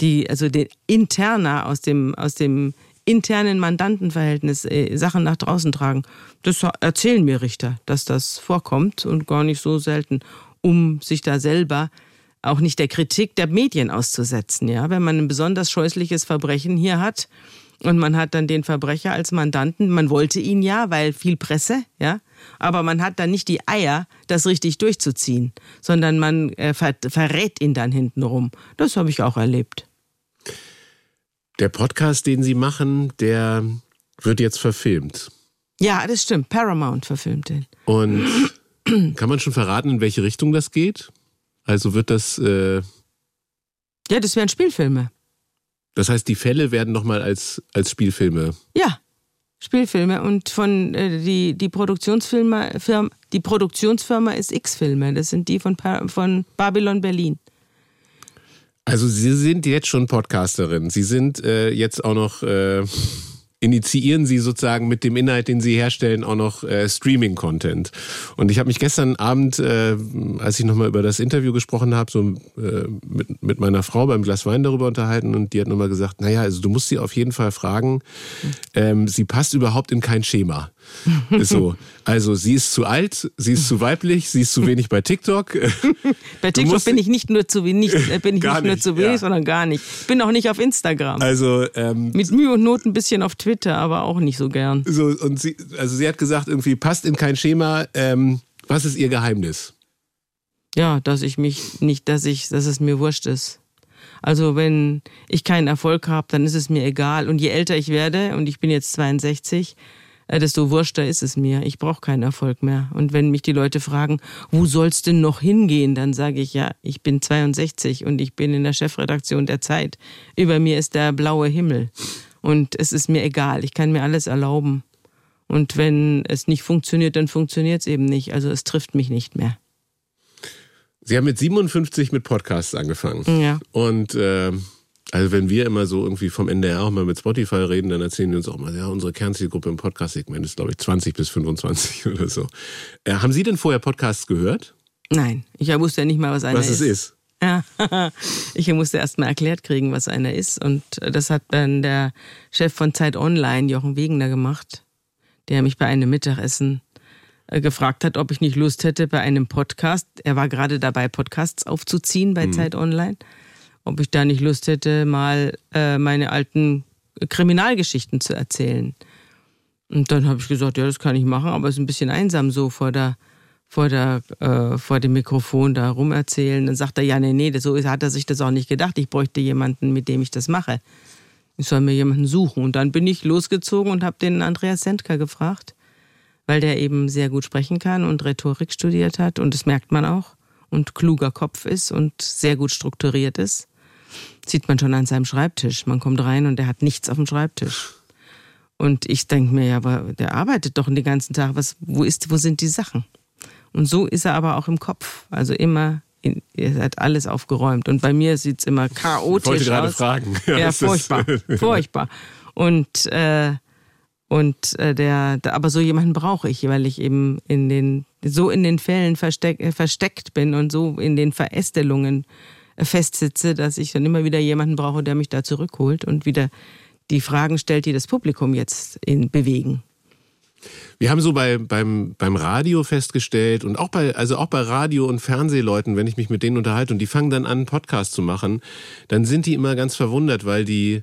die, also den interner aus dem, aus dem internen Mandantenverhältnis äh, Sachen nach draußen tragen. Das erzählen mir Richter, dass das vorkommt und gar nicht so selten, um sich da selber auch nicht der Kritik der Medien auszusetzen. Ja, wenn man ein besonders scheußliches Verbrechen hier hat und man hat dann den Verbrecher als Mandanten, man wollte ihn ja, weil viel Presse, ja, aber man hat dann nicht die Eier, das richtig durchzuziehen, sondern man äh, verrät ihn dann hintenrum. Das habe ich auch erlebt. Der Podcast, den Sie machen, der wird jetzt verfilmt. Ja, das stimmt. Paramount verfilmt den. Und kann man schon verraten, in welche Richtung das geht? Also wird das. Äh ja, das wären Spielfilme. Das heißt, die Fälle werden nochmal als, als Spielfilme. Ja, Spielfilme. Und von äh, die, die Produktionsfirma, Firma, die Produktionsfirma ist X-Filme. Das sind die von, von Babylon Berlin. Also Sie sind jetzt schon Podcasterin. Sie sind äh, jetzt auch noch, äh, initiieren Sie sozusagen mit dem Inhalt, den Sie herstellen, auch noch äh, Streaming-Content. Und ich habe mich gestern Abend, äh, als ich nochmal über das Interview gesprochen habe, so äh, mit, mit meiner Frau beim Glas Wein darüber unterhalten und die hat nochmal gesagt, naja, also du musst sie auf jeden Fall fragen, ähm, sie passt überhaupt in kein Schema. Ist so. Also sie ist zu alt, sie ist zu weiblich, sie ist zu wenig bei TikTok. Bei TikTok bin ich nicht nur zu wenig, äh, bin ich nicht nur zu wenig, ja. sondern gar nicht. Ich bin auch nicht auf Instagram. Also ähm, mit Mühe und Not ein bisschen auf Twitter, aber auch nicht so gern. So und sie, also sie hat gesagt irgendwie passt in kein Schema. Ähm, was ist ihr Geheimnis? Ja, dass ich mich nicht, dass ich, dass es mir wurscht ist. Also wenn ich keinen Erfolg habe, dann ist es mir egal. Und je älter ich werde, und ich bin jetzt 62, äh, desto wurschter ist es mir. Ich brauche keinen Erfolg mehr. Und wenn mich die Leute fragen, wo soll's denn noch hingehen, dann sage ich ja, ich bin 62 und ich bin in der Chefredaktion der Zeit. Über mir ist der blaue Himmel. Und es ist mir egal. Ich kann mir alles erlauben. Und wenn es nicht funktioniert, dann funktioniert es eben nicht. Also es trifft mich nicht mehr. Sie haben mit 57 mit Podcasts angefangen. Ja. Und äh, also wenn wir immer so irgendwie vom NDR auch mal mit Spotify reden, dann erzählen die uns auch mal, ja, unsere Kernzielgruppe im Podcast-Segment ist, glaube ich, 20 bis 25 oder so. Äh, haben Sie denn vorher Podcasts gehört? Nein, ich wusste ja nicht mal, was einer was ist. es ist. Ja, ich musste erst mal erklärt kriegen, was einer ist. Und das hat dann der Chef von Zeit Online, Jochen Wegener, gemacht, der mich bei einem Mittagessen äh, gefragt hat, ob ich nicht Lust hätte bei einem Podcast. Er war gerade dabei, Podcasts aufzuziehen bei Zeit Online. Ob ich da nicht Lust hätte, mal äh, meine alten Kriminalgeschichten zu erzählen. Und dann habe ich gesagt, ja, das kann ich machen, aber es ist ein bisschen einsam so vor der vor der äh, vor dem Mikrofon da rumerzählen. Dann sagt er, ja, nee, nee, so hat er sich das auch nicht gedacht. Ich bräuchte jemanden, mit dem ich das mache. Ich soll mir jemanden suchen. Und dann bin ich losgezogen und habe den Andreas Sendker gefragt, weil der eben sehr gut sprechen kann und Rhetorik studiert hat. Und das merkt man auch. Und kluger Kopf ist und sehr gut strukturiert ist. Sieht man schon an seinem Schreibtisch. Man kommt rein und der hat nichts auf dem Schreibtisch. Und ich denke mir, ja, aber der arbeitet doch den ganzen Tag. Was, wo, ist, wo sind die Sachen? Und so ist er aber auch im Kopf. Also immer, in, er hat alles aufgeräumt. Und bei mir sieht's immer chaotisch Ich wollte gerade aus. fragen. Ja, das- furchtbar, furchtbar. Und äh, und äh, der, der, aber so jemanden brauche ich, weil ich eben in den so in den Fällen versteck, versteckt bin und so in den Verästelungen festsitze, dass ich dann immer wieder jemanden brauche, der mich da zurückholt und wieder die Fragen stellt, die das Publikum jetzt in bewegen. Wir haben so bei, beim, beim Radio festgestellt und auch bei, also auch bei Radio- und Fernsehleuten, wenn ich mich mit denen unterhalte und die fangen dann an, einen Podcast zu machen, dann sind die immer ganz verwundert, weil die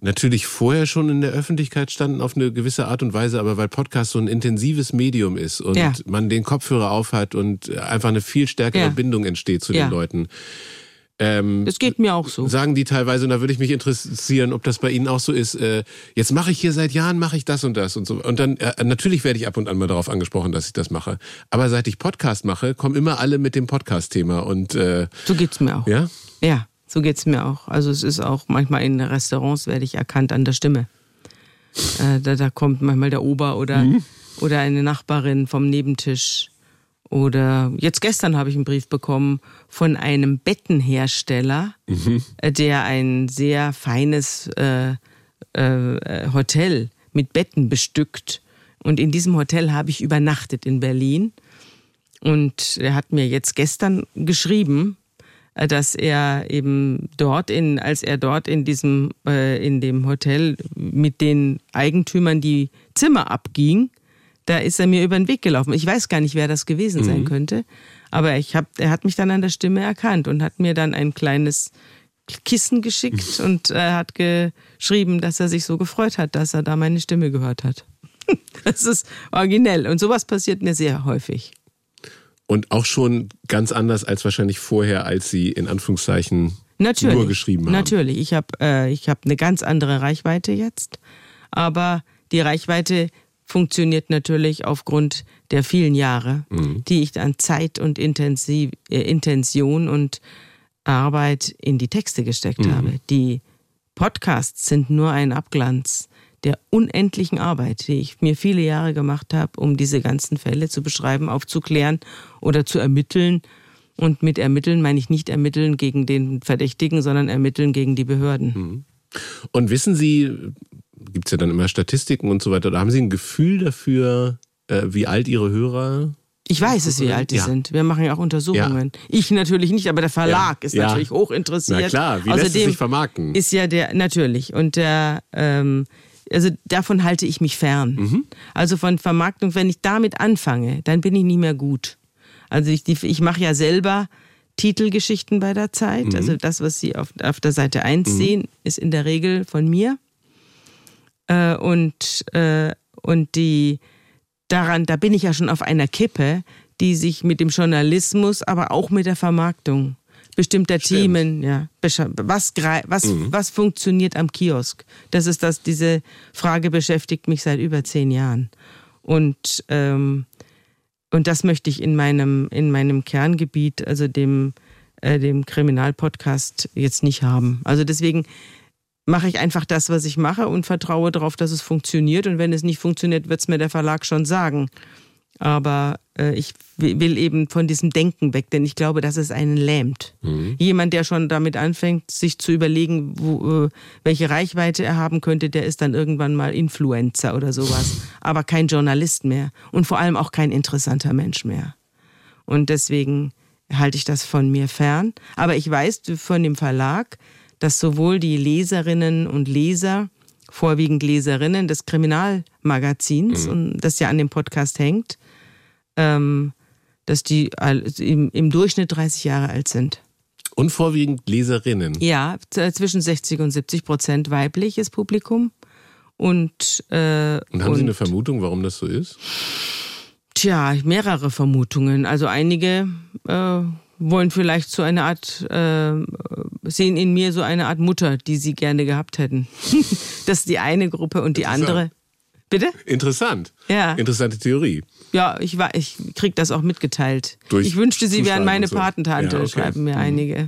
natürlich vorher schon in der Öffentlichkeit standen auf eine gewisse Art und Weise, aber weil Podcast so ein intensives Medium ist und Ja. man den Kopfhörer aufhat und einfach eine viel stärkere Ja. Bindung entsteht zu Ja. den Leuten. Ähm, Das geht mir auch so. sagen die teilweise, und da würde ich mich interessieren, ob das bei Ihnen auch so ist, äh, jetzt mache ich hier seit Jahren, mache ich das und das und so. Und dann, äh, natürlich werde ich ab und an mal darauf angesprochen, dass ich das mache. Aber seit ich Podcast mache, kommen immer alle mit dem Podcast-Thema. Und äh, So geht's mir auch. ja, Ja, so geht's mir auch. Also es ist auch manchmal in Restaurants werde ich erkannt an der Stimme. Äh, da, da kommt manchmal der Ober oder, oder eine Nachbarin vom Nebentisch. Oder jetzt gestern habe ich einen Brief bekommen von einem Bettenhersteller, äh, der ein sehr feines äh, äh, Hotel mit Betten bestückt. Und in diesem Hotel habe ich übernachtet in Berlin. Und er hat mir jetzt gestern geschrieben, äh, dass er eben dort in, als er dort in diesem, äh, in dem Hotel mit den Eigentümern die Zimmer abging, da ist er mir über den Weg gelaufen. Ich weiß gar nicht, wer das gewesen sein könnte, aber ich hab, er hat mich dann an der Stimme erkannt und hat mir dann ein kleines Kissen geschickt und er hat geschrieben, dass er sich so gefreut hat, dass er da meine Stimme gehört hat. Das ist originell und sowas passiert mir sehr häufig. und auch schon ganz anders als wahrscheinlich vorher, als Sie in Anführungszeichen Natürlich. nur geschrieben haben. Natürlich. Ich habe äh, ich hab eine ganz andere Reichweite jetzt. Aber die Reichweite funktioniert natürlich aufgrund der vielen Jahre, Mhm. die ich an Zeit und Intensiv, äh, Intention und Arbeit in die Texte gesteckt Mhm. habe. Die Podcasts sind nur ein Abglanz der unendlichen Arbeit, die ich mir viele Jahre gemacht habe, um diese ganzen Fälle zu beschreiben, aufzuklären oder zu ermitteln. Und mit ermitteln meine ich nicht ermitteln gegen den Verdächtigen, sondern ermitteln gegen die Behörden. Und wissen Sie, gibt's ja dann immer Statistiken und so weiter, oder haben Sie ein Gefühl dafür, äh, wie alt Ihre Hörer Ich weiß es, wie alt die Ja. sind. Wir machen ja auch Untersuchungen. Ich natürlich nicht, aber der Verlag Ja. ist Ja. natürlich hoch interessiert. Na klar, wie lässt es sich vermarkten? Ist ja der, natürlich. Und der, ähm, also davon halte ich mich fern. Mhm. Also von Vermarktung, wenn ich damit anfange, dann bin ich nie mehr gut. Also ich, ich mache ja selber Titelgeschichten bei der Zeit. Mhm. Also das, was Sie auf, auf der Seite 1 sehen, ist in der Regel von mir. Äh, und, äh, und die daran, da bin ich ja schon auf einer Kippe, die sich mit dem Journalismus, aber auch mit der Vermarktung bestimmter Stimmt. Themen, ja. Was, was, mhm. was funktioniert am Kiosk? Das ist das, diese Frage beschäftigt mich seit über zehn Jahren. Und, ähm, und das möchte ich in meinem, in meinem Kerngebiet, also dem, äh, dem Kriminalpodcast, jetzt nicht haben. Also deswegen mache ich einfach das, was ich mache und vertraue darauf, dass es funktioniert. Und wenn es nicht funktioniert, wird es mir der Verlag schon sagen. Aber äh, ich will eben von diesem Denken weg, denn ich glaube, dass es einen lähmt. Mhm. Jemand, der schon damit anfängt, sich zu überlegen, wo, äh, welche Reichweite er haben könnte, der ist dann irgendwann mal Influencer oder sowas. Aber kein Journalist mehr und vor allem auch kein interessanter Mensch mehr. Und deswegen halte ich das von mir fern. Aber ich weiß von dem Verlag, dass sowohl die Leserinnen und Leser, vorwiegend Leserinnen des Kriminalmagazins, mhm. und das ja an dem Podcast hängt, ähm, dass die im, im Durchschnitt 30 Jahre alt sind. Und vorwiegend Leserinnen. Ja, zwischen 60 und 70 Prozent weibliches Publikum. Und, äh, und haben und, Sie eine Vermutung, warum das so ist? Tja, mehrere Vermutungen. Also einige äh, wollen vielleicht so eine Art, äh, sehen in mir so eine Art Mutter, die sie gerne gehabt hätten. das ist die eine Gruppe und die andere. Bitte? Interessant. Ja. Interessante Theorie. Ja, ich, war, ich krieg das auch mitgeteilt. Durch ich wünschte, sie wären meine so. Patentante, ja, okay. schreiben mir mhm. einige.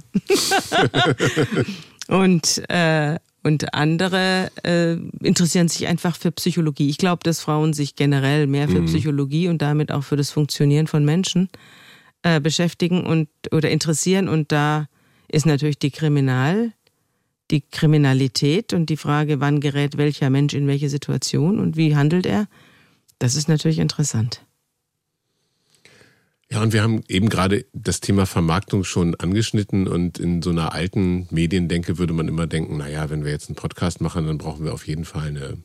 und, äh, und andere äh, interessieren sich einfach für Psychologie. Ich glaube, dass Frauen sich generell mehr für mhm. Psychologie und damit auch für das Funktionieren von Menschen äh, beschäftigen und oder interessieren. Und da ist natürlich die Kriminal, die Kriminalität und die Frage, wann gerät welcher Mensch in welche Situation und wie handelt er, das ist natürlich interessant. Ja, und wir haben eben gerade das Thema Vermarktung schon angeschnitten und in so einer alten Mediendenke würde man immer denken, naja, wenn wir jetzt einen Podcast machen, dann brauchen wir auf jeden Fall eine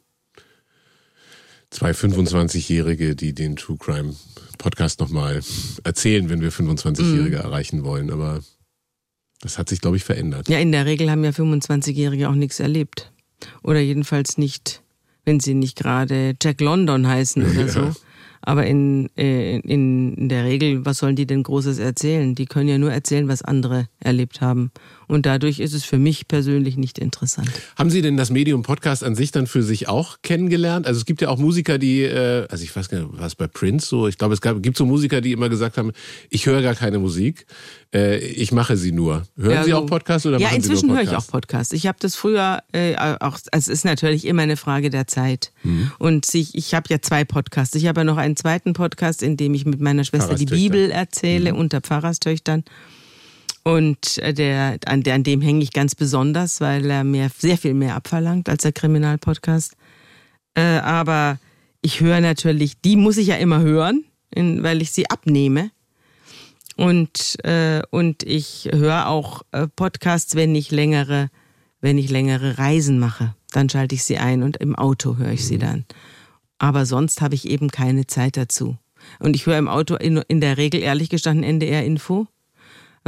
zwei 25-Jährige, die den True Crime Podcast nochmal erzählen, wenn wir 25-Jährige mhm. erreichen wollen. Aber das hat sich, glaube ich, verändert. Ja, in der Regel haben ja 25-Jährige auch nichts erlebt. Oder jedenfalls nicht, wenn sie nicht gerade Jack London heißen oder ja. so. Aber in, äh, in, in der Regel, was sollen die denn Großes erzählen? Die können ja nur erzählen, was andere erlebt haben. Und dadurch ist es für mich persönlich nicht interessant. Haben Sie denn das Medium Podcast an sich dann für sich auch kennengelernt? Also es gibt ja auch Musiker, die, äh, also ich weiß gar nicht, was bei Prince so? Ich glaube, es gab, gibt so Musiker, die immer gesagt haben, ich höre gar keine Musik, äh, ich mache sie nur. Hören ja, Sie auch Podcasts oder Ja, inzwischen höre ich auch Podcasts. Ich habe das früher äh, auch, es ist natürlich immer eine Frage der Zeit. Mhm. Und ich, ich habe ja zwei Podcasts. Ich habe ja noch einen zweiten Podcast, in dem ich mit meiner Schwester die Bibel erzähle mhm. unter Pfarrerstöchtern. Und äh, der, an, der, an dem hänge ich ganz besonders, weil er mir sehr viel mehr abverlangt als der Kriminalpodcast. Äh, aber ich höre natürlich, die muss ich ja immer hören, in, weil ich sie abnehme. Und, äh, und ich höre auch äh, Podcasts, wenn ich längere, wenn ich längere Reisen mache. Dann schalte ich sie ein und im Auto höre ich sie dann. Aber sonst habe ich eben keine Zeit dazu. Und ich höre im Auto in, in der Regel ehrlich gestanden NDR-Info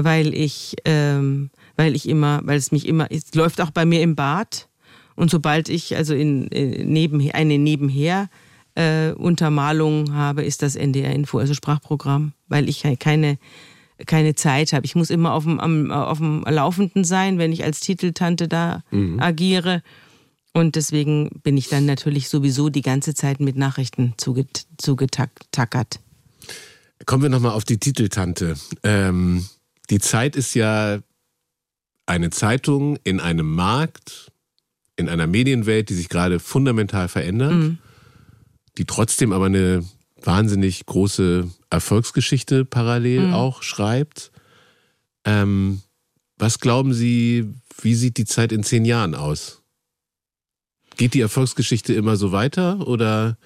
weil ich, ähm, weil ich immer, weil es mich immer, es läuft auch bei mir im Bad. Und sobald ich also in, äh, neben, eine nebenher äh, Untermalung habe, ist das NDR-Info, also Sprachprogramm, weil ich keine, keine Zeit habe. Ich muss immer auf dem, am, auf dem Laufenden sein, wenn ich als Titeltante da mhm. agiere. Und deswegen bin ich dann natürlich sowieso die ganze Zeit mit Nachrichten zugetackert. Kommen wir nochmal auf die Titeltante. Ähm, die Zeit ist ja eine Zeitung in einem Markt, in einer Medienwelt, die sich gerade fundamental verändert, mhm. die trotzdem aber eine wahnsinnig große Erfolgsgeschichte parallel mhm. auch schreibt. Ähm, was glauben Sie, wie sieht die Zeit in zehn Jahren aus? Geht die Erfolgsgeschichte immer so weiter oder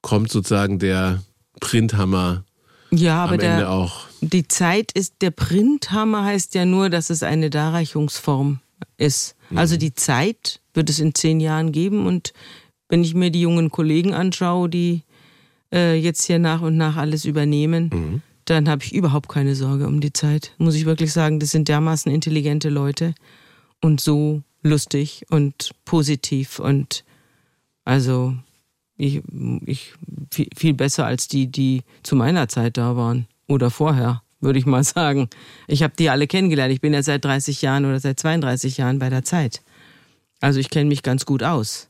kommt sozusagen der Printhammer ja, aber der, auch. Die Zeit ist, der Printhammer heißt ja nur, dass es eine Darreichungsform ist. Mhm. Also die Zeit wird es in zehn Jahren geben und wenn ich mir die jungen Kollegen anschaue, die äh, jetzt hier nach und nach alles übernehmen, mhm. dann habe ich überhaupt keine Sorge um die Zeit. Muss ich wirklich sagen, das sind dermaßen intelligente Leute und so lustig und positiv und also ich, ich viel, viel besser als die, die zu meiner Zeit da waren oder vorher. würde ich mal sagen. Ich habe die alle kennengelernt. Ich bin ja seit 30 Jahren oder seit 32 Jahren bei der Zeit. Also ich kenne mich ganz gut aus.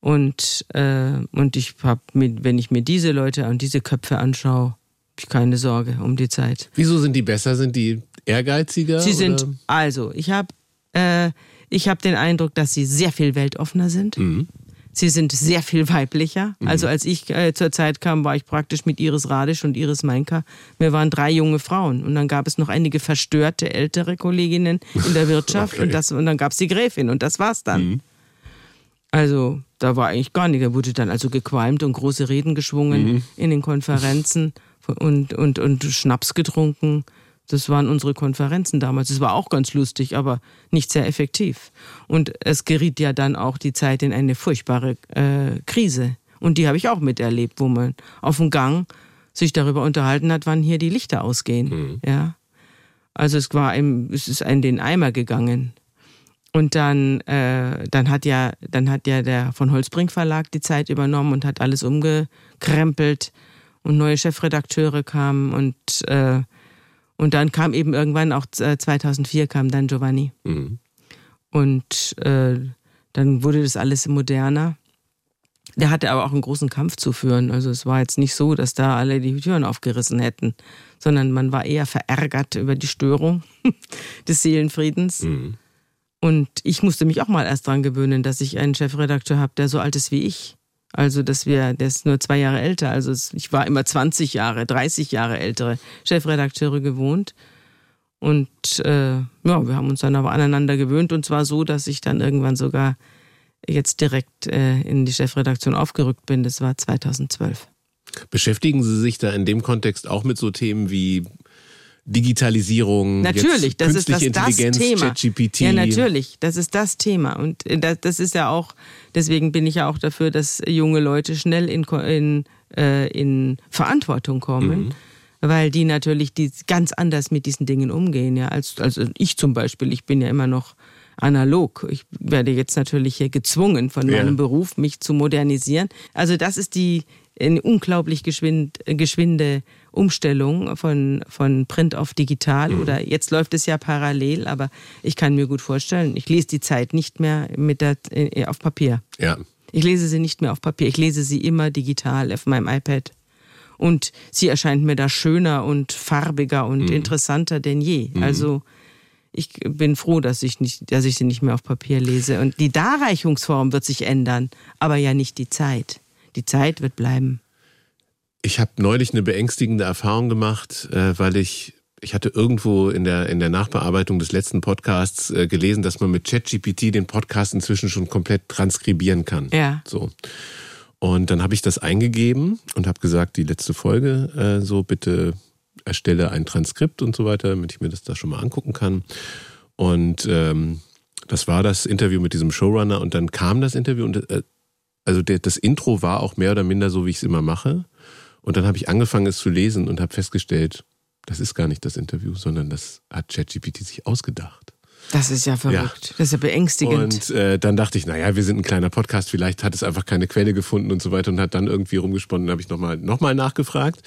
Und, äh, und ich habe, wenn ich mir diese Leute und diese Köpfe anschaue, habe ich keine Sorge um die Zeit. Wieso sind die besser? Sind die ehrgeiziger? Sie sind, oder? also ich habe äh, hab den Eindruck, dass sie sehr viel weltoffener sind. Mhm. Sie sind sehr viel weiblicher. Mhm. Also als ich äh, zur Zeit kam, war ich praktisch mit Iris Radisch und Iris Meinker. Wir waren drei junge Frauen. Und dann gab es noch einige verstörte ältere Kolleginnen in der Wirtschaft. okay. und, das, und dann gab es die Gräfin und das war's dann. Mhm. Also da war eigentlich gar nichts. Da wurde dann also gequalmt und große Reden geschwungen mhm. in den Konferenzen und, und, und Schnaps getrunken. Das waren unsere Konferenzen damals. Es war auch ganz lustig, aber nicht sehr effektiv. Und es geriet ja dann auch die Zeit in eine furchtbare äh, Krise. Und die habe ich auch miterlebt, wo man auf dem Gang sich darüber unterhalten hat, wann hier die Lichter ausgehen. Mhm. Ja. Also es war im, es ist in den Eimer gegangen. Und dann, äh, dann hat ja, dann hat ja der von Holzbrink Verlag die Zeit übernommen und hat alles umgekrempelt und neue Chefredakteure kamen und äh, und dann kam eben irgendwann auch 2004 äh, kam dann Giovanni mhm. und äh, dann wurde das alles moderner. Der hatte aber auch einen großen Kampf zu führen. Also es war jetzt nicht so, dass da alle die Türen aufgerissen hätten, sondern man war eher verärgert über die Störung des Seelenfriedens. Mhm. Und ich musste mich auch mal erst dran gewöhnen, dass ich einen Chefredakteur habe, der so alt ist wie ich. Also, dass wir, der ist nur zwei Jahre älter. Also, ich war immer 20 Jahre, 30 Jahre ältere Chefredakteure gewohnt. Und äh, ja, wir haben uns dann aber aneinander gewöhnt. Und zwar so, dass ich dann irgendwann sogar jetzt direkt äh, in die Chefredaktion aufgerückt bin. Das war 2012. Beschäftigen Sie sich da in dem Kontext auch mit so Themen wie Digitalisierung, natürlich, das ist das, Intelligenz, das Thema. ChatGPT. Ja, natürlich, das ist das Thema und äh, das, ist ja auch, deswegen bin ich ja auch dafür, dass junge Leute schnell in, in, äh, in Verantwortung kommen. Mhm. Weil die natürlich die ganz anders mit diesen Dingen umgehen, ja. Als, also ich zum Beispiel, ich bin ja immer noch analog. Ich werde jetzt natürlich hier gezwungen von meinem ja. Beruf, mich zu modernisieren. Also das ist die eine unglaublich geschwind, geschwinde Umstellung von, von Print auf digital mhm. oder jetzt läuft es ja parallel, aber ich kann mir gut vorstellen, ich lese die Zeit nicht mehr mit der, äh, auf Papier. Ja. Ich lese sie nicht mehr auf Papier, ich lese sie immer digital auf meinem iPad. Und sie erscheint mir da schöner und farbiger und mhm. interessanter denn je. Mhm. Also ich bin froh, dass ich, nicht, dass ich sie nicht mehr auf Papier lese. Und die Darreichungsform wird sich ändern, aber ja nicht die Zeit. Die Zeit wird bleiben. Ich habe neulich eine beängstigende Erfahrung gemacht, äh, weil ich ich hatte irgendwo in der, in der Nachbearbeitung des letzten Podcasts äh, gelesen, dass man mit ChatGPT den Podcast inzwischen schon komplett transkribieren kann. Ja. So. Und dann habe ich das eingegeben und habe gesagt, die letzte Folge, äh, so bitte erstelle ein Transkript und so weiter, damit ich mir das da schon mal angucken kann. Und ähm, das war das Interview mit diesem Showrunner und dann kam das Interview und äh, also der, das Intro war auch mehr oder minder so, wie ich es immer mache. Und dann habe ich angefangen, es zu lesen und habe festgestellt, das ist gar nicht das Interview, sondern das hat ChatGPT sich ausgedacht. Das ist ja verrückt. Ja. Das ist ja beängstigend. Und äh, dann dachte ich, naja, wir sind ein kleiner Podcast, vielleicht hat es einfach keine Quelle gefunden und so weiter und hat dann irgendwie rumgesponnen. Habe ich nochmal noch mal nachgefragt.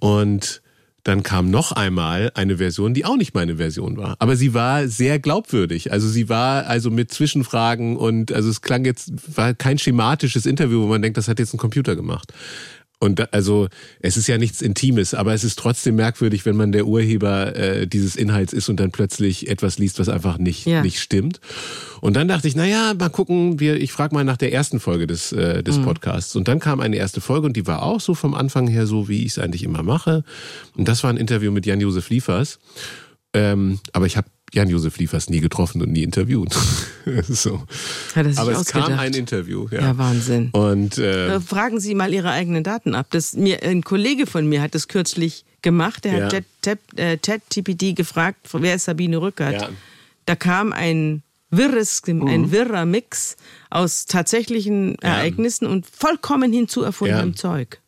Und dann kam noch einmal eine Version, die auch nicht meine Version war. Aber sie war sehr glaubwürdig. Also sie war also mit Zwischenfragen und also es klang jetzt, war kein schematisches Interview, wo man denkt, das hat jetzt ein Computer gemacht. Und also es ist ja nichts Intimes, aber es ist trotzdem merkwürdig, wenn man der Urheber äh, dieses Inhalts ist und dann plötzlich etwas liest, was einfach nicht, ja. nicht stimmt. Und dann dachte ich, na ja, mal gucken, wir, ich frage mal nach der ersten Folge des, äh, des mhm. Podcasts. Und dann kam eine erste Folge und die war auch so vom Anfang her so, wie ich es eigentlich immer mache. Und das war ein Interview mit Jan-Josef Liefers. Ähm, aber ich habe Jan-Josef Liefers nie getroffen und nie interviewt. so. Hat er sich Aber es ausgedacht. kam ein Interview. Ja, ja Wahnsinn. Und, äh, äh, Fragen Sie mal Ihre eigenen Daten ab. Das, mir, ein Kollege von mir hat das kürzlich gemacht. Der ja. hat ChatGPT äh, gefragt, wer ist Sabine Rückert? Ja. Da kam ein wirres, mhm. ein wirrer Mix aus tatsächlichen Ereignissen und vollkommen hinzuerfundenem Zeug.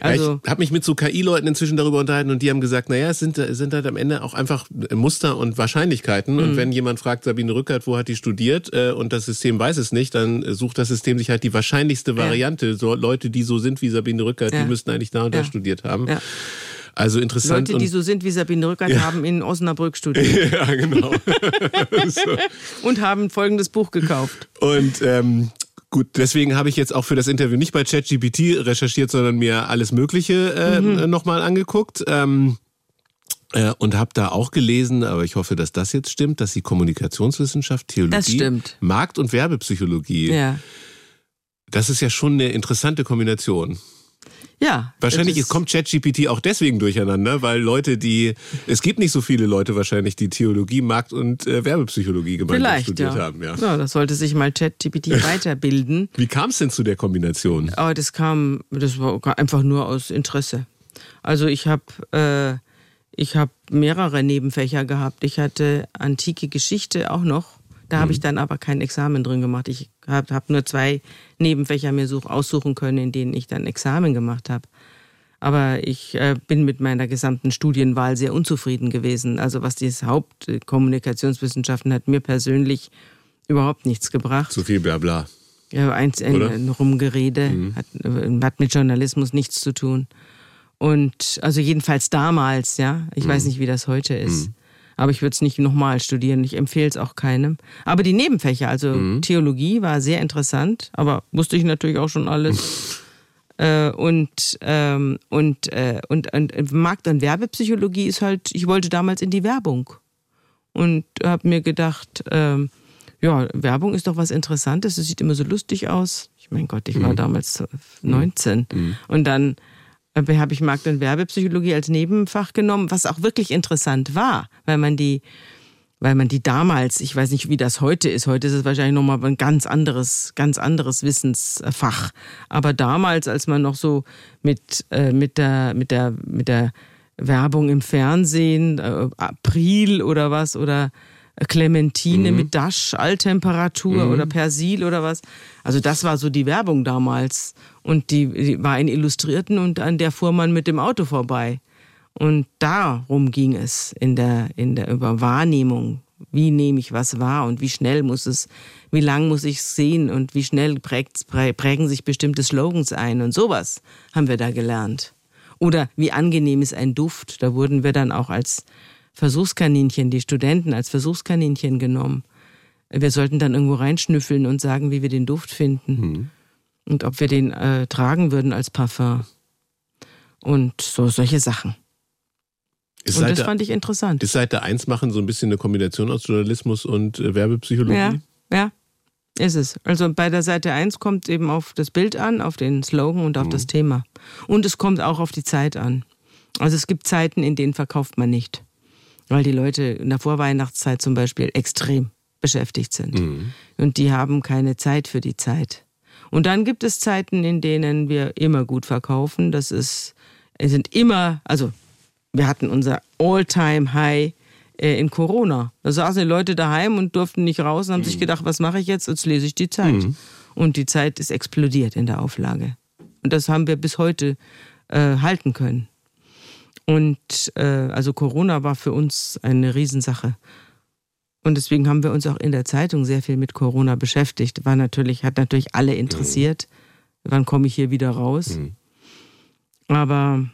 Also ja, ich habe mich mit so KI-Leuten inzwischen darüber unterhalten und die haben gesagt, naja, es sind, sind halt am Ende auch einfach Muster und Wahrscheinlichkeiten. Mhm. Und wenn jemand fragt, Sabine Rückert, wo hat die studiert äh, und das System weiß es nicht, dann sucht das System sich halt die wahrscheinlichste Variante. Ja. So Leute, die so sind wie Sabine Rückert, ja. die müssten eigentlich da und da studiert haben. Also interessant. Leute, die so sind wie Sabine Rückert, ja. haben in Osnabrück studiert. ja, genau. so. Und haben folgendes Buch gekauft. Und ähm, Gut, deswegen habe ich jetzt auch für das Interview nicht bei ChatGPT recherchiert, sondern mir alles Mögliche äh, mhm. nochmal angeguckt. Ähm, äh, und habe da auch gelesen, aber ich hoffe, dass das jetzt stimmt, dass die Kommunikationswissenschaft, Theologie, Markt- und Werbepsychologie, ja. das ist ja schon eine interessante Kombination. Ja. Wahrscheinlich kommt ChatGPT auch deswegen durcheinander, weil Leute, die, es gibt nicht so viele Leute wahrscheinlich, die Theologie, Markt- und äh, Werbepsychologie gemeinsam studiert ja. haben. Ja. ja, das sollte sich mal ChatGPT weiterbilden. Wie kam es denn zu der Kombination? Oh, das kam, das war einfach nur aus Interesse. Also ich habe äh, ich habe mehrere Nebenfächer gehabt. Ich hatte antike Geschichte auch noch. Da habe ich mhm. dann aber kein Examen drin gemacht. Ich habe hab nur zwei Nebenfächer mir such, aussuchen können, in denen ich dann Examen gemacht habe. Aber ich äh, bin mit meiner gesamten Studienwahl sehr unzufrieden gewesen. Also was die Hauptkommunikationswissenschaften hat mir persönlich überhaupt nichts gebracht. Zu viel Blabla. Ja, ein, ein, ein Rumgerede mhm. hat, hat mit Journalismus nichts zu tun. Und also jedenfalls damals, ja. Ich mhm. weiß nicht, wie das heute ist. Mhm. Aber ich würde es nicht nochmal studieren. Ich empfehle es auch keinem. Aber die Nebenfächer, also mhm. Theologie war sehr interessant, aber wusste ich natürlich auch schon alles. äh, und, ähm, und, äh, und, und Markt- und Werbepsychologie ist halt, ich wollte damals in die Werbung. Und habe mir gedacht, ähm, ja, Werbung ist doch was Interessantes. Es sieht immer so lustig aus. Ich mein Gott, ich war mhm. damals 19. Mhm. Und dann äh, habe ich Markt- und Werbepsychologie als Nebenfach genommen, was auch wirklich interessant war, weil man die, weil man die damals, ich weiß nicht, wie das heute ist, heute ist es wahrscheinlich nochmal ein ganz anderes, ganz anderes Wissensfach. Aber damals, als man noch so mit, äh, mit der, mit der, mit der Werbung im Fernsehen, äh, April oder was, oder Clementine mhm. mit Dash, Alltemperatur mhm. oder Persil oder was. Also das war so die Werbung damals. Und die, die war in Illustrierten und an der fuhr man mit dem Auto vorbei. Und darum ging es in der, in der über Wahrnehmung. Wie nehme ich was wahr und wie schnell muss es, wie lang muss ich es sehen und wie schnell prägt, prägen sich bestimmte Slogans ein und sowas haben wir da gelernt. Oder wie angenehm ist ein Duft. Da wurden wir dann auch als Versuchskaninchen, die Studenten als Versuchskaninchen genommen. Wir sollten dann irgendwo reinschnüffeln und sagen, wie wir den Duft finden. Mhm. Und ob wir den äh, tragen würden als Parfum. Und so solche Sachen. Ist und das fand ich interessant. Ist Seite 1 machen so ein bisschen eine Kombination aus Journalismus und äh, Werbepsychologie? Ja, ja, ist es. Also bei der Seite 1 kommt eben auf das Bild an, auf den Slogan und auf mhm. das Thema. Und es kommt auch auf die Zeit an. Also es gibt Zeiten, in denen verkauft man nicht weil die Leute in der Vorweihnachtszeit zum Beispiel extrem beschäftigt sind. Mhm. Und die haben keine Zeit für die Zeit. Und dann gibt es Zeiten, in denen wir immer gut verkaufen. Das ist, sind immer, also wir hatten unser All-Time-High äh, in Corona. Da saßen die Leute daheim und durften nicht raus und haben mhm. sich gedacht, was mache ich jetzt? Jetzt lese ich die Zeit. Mhm. Und die Zeit ist explodiert in der Auflage. Und das haben wir bis heute äh, halten können. Und äh, also Corona war für uns eine Riesensache. Und deswegen haben wir uns auch in der Zeitung sehr viel mit Corona beschäftigt. War natürlich, hat natürlich alle interessiert. Mhm. Wann komme ich hier wieder raus? Mhm. Aber,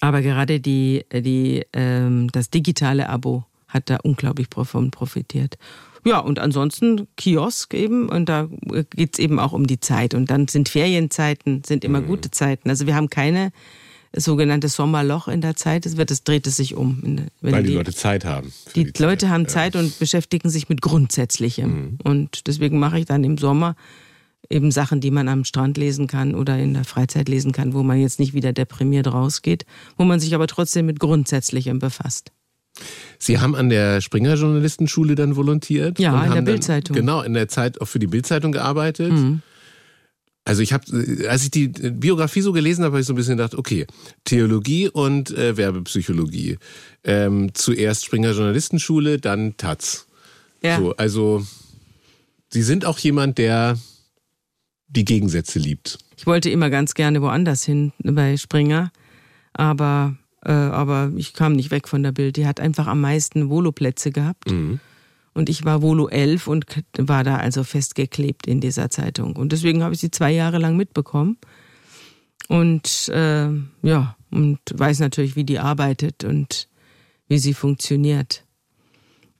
aber gerade die, die, ähm, das digitale Abo hat da unglaublich davon profitiert. Ja, und ansonsten Kiosk eben, und da geht es eben auch um die Zeit. Und dann sind Ferienzeiten, sind immer mhm. gute Zeiten. Also wir haben keine sogenannte Sommerloch in der Zeit. Es wird, es dreht es sich um. Weil die, die, Leute Zeit haben. Die, die, Leute Zeit. haben Zeit und beschäftigen sich mit Grundsätzlichem. Mhm. Und deswegen mache ich dann im Sommer eben Sachen, die man am Strand lesen kann oder in der Freizeit lesen kann, wo man jetzt nicht wieder deprimiert rausgeht, wo man sich aber trotzdem mit Grundsätzlichem befasst. Sie haben an der Springer Journalistenschule dann volontiert? Ja, in der Bildzeitung. Genau, in der Zeit auch für die Bildzeitung gearbeitet. Mhm. Also ich habe, als ich die Biografie so gelesen habe, habe ich so ein bisschen gedacht, okay, Theologie und äh, Werbepsychologie. Ähm, zuerst Springer Journalistenschule, dann Taz. Ja. So, also Sie sind auch jemand, der die Gegensätze liebt. Ich wollte immer ganz gerne woanders hin bei Springer, aber, äh, aber ich kam nicht weg von der Bild. Die hat einfach am meisten Voloplätze gehabt. Mhm. Und ich war Volo 11 und war da also festgeklebt in dieser Zeitung. Und deswegen habe ich sie zwei Jahre lang mitbekommen. Und äh, ja, und weiß natürlich, wie die arbeitet und wie sie funktioniert.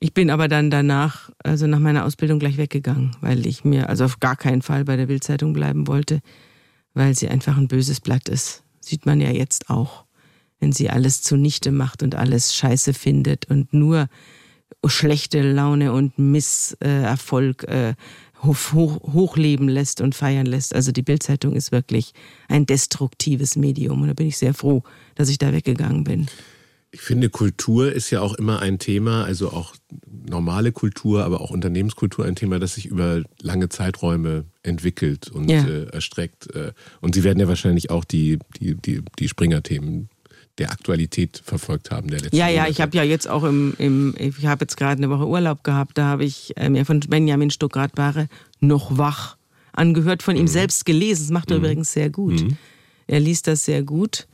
Ich bin aber dann danach, also nach meiner Ausbildung gleich weggegangen, weil ich mir also auf gar keinen Fall bei der Bildzeitung bleiben wollte, weil sie einfach ein böses Blatt ist. Sieht man ja jetzt auch, wenn sie alles zunichte macht und alles scheiße findet und nur schlechte Laune und Misserfolg äh, hoch, hochleben lässt und feiern lässt. Also die Bildzeitung ist wirklich ein destruktives Medium und da bin ich sehr froh, dass ich da weggegangen bin. Ich finde, Kultur ist ja auch immer ein Thema, also auch normale Kultur, aber auch Unternehmenskultur ein Thema, das sich über lange Zeiträume entwickelt und ja. äh, erstreckt. Äh, und Sie werden ja wahrscheinlich auch die, die, die, die Springer-Themen der Aktualität verfolgt haben. Der letzten ja, ja, Monate. ich habe ja jetzt auch im, im ich habe jetzt gerade eine Woche Urlaub gehabt, da habe ich äh, mir von Benjamin Stuckrad-Bahre noch wach angehört, von ihm mhm. selbst gelesen. Das macht er mhm. übrigens sehr gut. Mhm. Er liest das sehr gut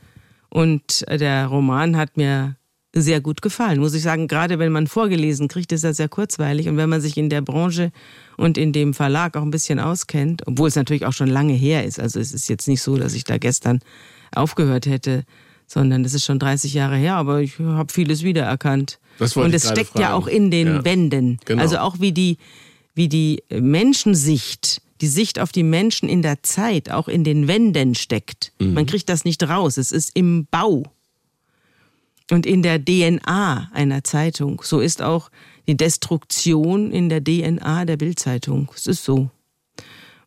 und äh, der Roman hat mir sehr gut gefallen, muss ich sagen. Gerade wenn man vorgelesen kriegt, ist das sehr kurzweilig. Und wenn man sich in der Branche und in dem Verlag auch ein bisschen auskennt, obwohl es natürlich auch schon lange her ist, also es ist jetzt nicht so, dass ich da gestern aufgehört hätte, sondern es ist schon 30 Jahre her, aber ich habe vieles wiedererkannt. Das und es steckt fragen. ja auch in den ja. Wänden. Genau. Also auch wie die, wie die Menschensicht, die Sicht auf die Menschen in der Zeit auch in den Wänden steckt. Mhm. Man kriegt das nicht raus. Es ist im Bau und in der DNA einer Zeitung. So ist auch die Destruktion in der DNA der Bildzeitung. Es ist so.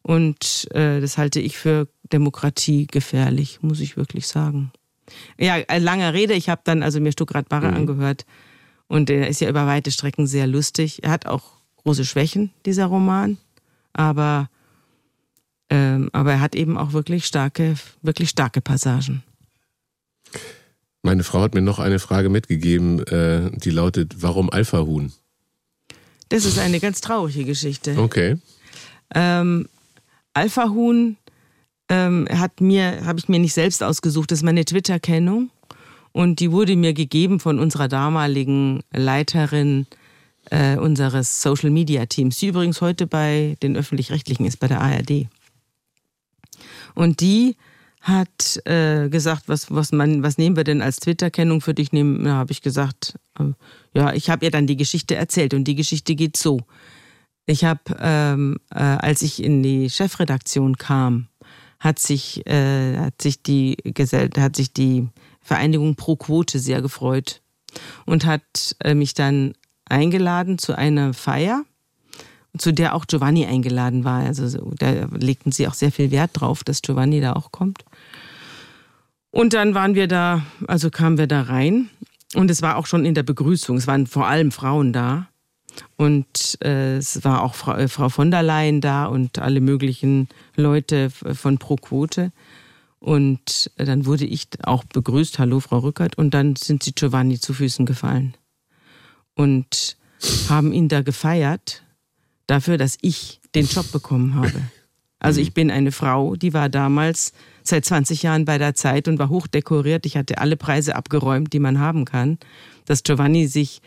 Und äh, das halte ich für Demokratie gefährlich, muss ich wirklich sagen. Ja, äh, lange Rede. Ich habe dann also mir Stuckrad Barre mhm. angehört und er ist ja über weite Strecken sehr lustig. Er hat auch große Schwächen, dieser Roman, aber, ähm, aber er hat eben auch wirklich starke, wirklich starke Passagen. Meine Frau hat mir noch eine Frage mitgegeben, äh, die lautet, warum Alpha-Huhn? Das ist eine ganz traurige Geschichte. Okay. Ähm, Alpha-Huhn ähm, hat mir, habe ich mir nicht selbst ausgesucht, das ist meine Twitter-Kennung. Und die wurde mir gegeben von unserer damaligen Leiterin äh, unseres Social Media Teams, die übrigens heute bei den Öffentlich-Rechtlichen ist, bei der ARD. Und die hat äh, gesagt, was, was, man, was nehmen wir denn als Twitter-Kennung für dich? Nehmen, da habe ich gesagt, äh, ja, ich habe ihr dann die Geschichte erzählt und die Geschichte geht so. Ich habe, ähm, äh, als ich in die Chefredaktion kam, hat sich, äh, hat sich die Gesell hat sich die Vereinigung Pro Quote sehr gefreut und hat äh, mich dann eingeladen zu einer Feier, zu der auch Giovanni eingeladen war. Also da legten sie auch sehr viel Wert drauf, dass Giovanni da auch kommt. Und dann waren wir da, also kamen wir da rein und es war auch schon in der Begrüßung, es waren vor allem Frauen da. Und äh, es war auch Frau, äh, Frau von der Leyen da und alle möglichen Leute von Pro Quote. Und äh, dann wurde ich auch begrüßt, hallo Frau Rückert, und dann sind sie Giovanni zu Füßen gefallen. Und haben ihn da gefeiert dafür, dass ich den Job bekommen habe. Also ich bin eine Frau, die war damals seit 20 Jahren bei der Zeit und war hochdekoriert. Ich hatte alle Preise abgeräumt, die man haben kann. Dass Giovanni sich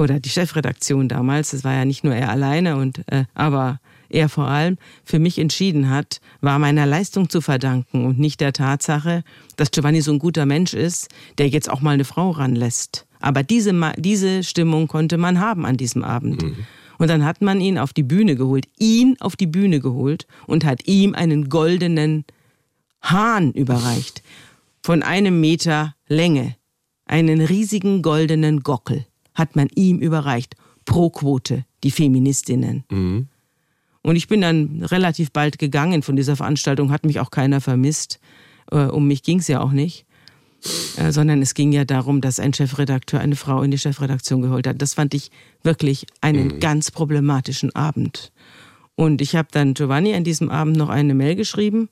oder die Chefredaktion damals, das war ja nicht nur er alleine und äh, aber er vor allem für mich entschieden hat, war meiner Leistung zu verdanken und nicht der Tatsache, dass Giovanni so ein guter Mensch ist, der jetzt auch mal eine Frau ranlässt. Aber diese, diese Stimmung konnte man haben an diesem Abend. Mhm. Und dann hat man ihn auf die Bühne geholt, ihn auf die Bühne geholt und hat ihm einen goldenen Hahn überreicht von einem Meter Länge, einen riesigen goldenen Gockel hat man ihm überreicht. Pro Quote, die Feministinnen. Mhm. Und ich bin dann relativ bald gegangen von dieser Veranstaltung, hat mich auch keiner vermisst. Äh, um mich ging es ja auch nicht. Äh, sondern es ging ja darum, dass ein Chefredakteur eine Frau in die Chefredaktion geholt hat. Das fand ich wirklich einen mhm. ganz problematischen Abend. Und ich habe dann Giovanni an diesem Abend noch eine Mail geschrieben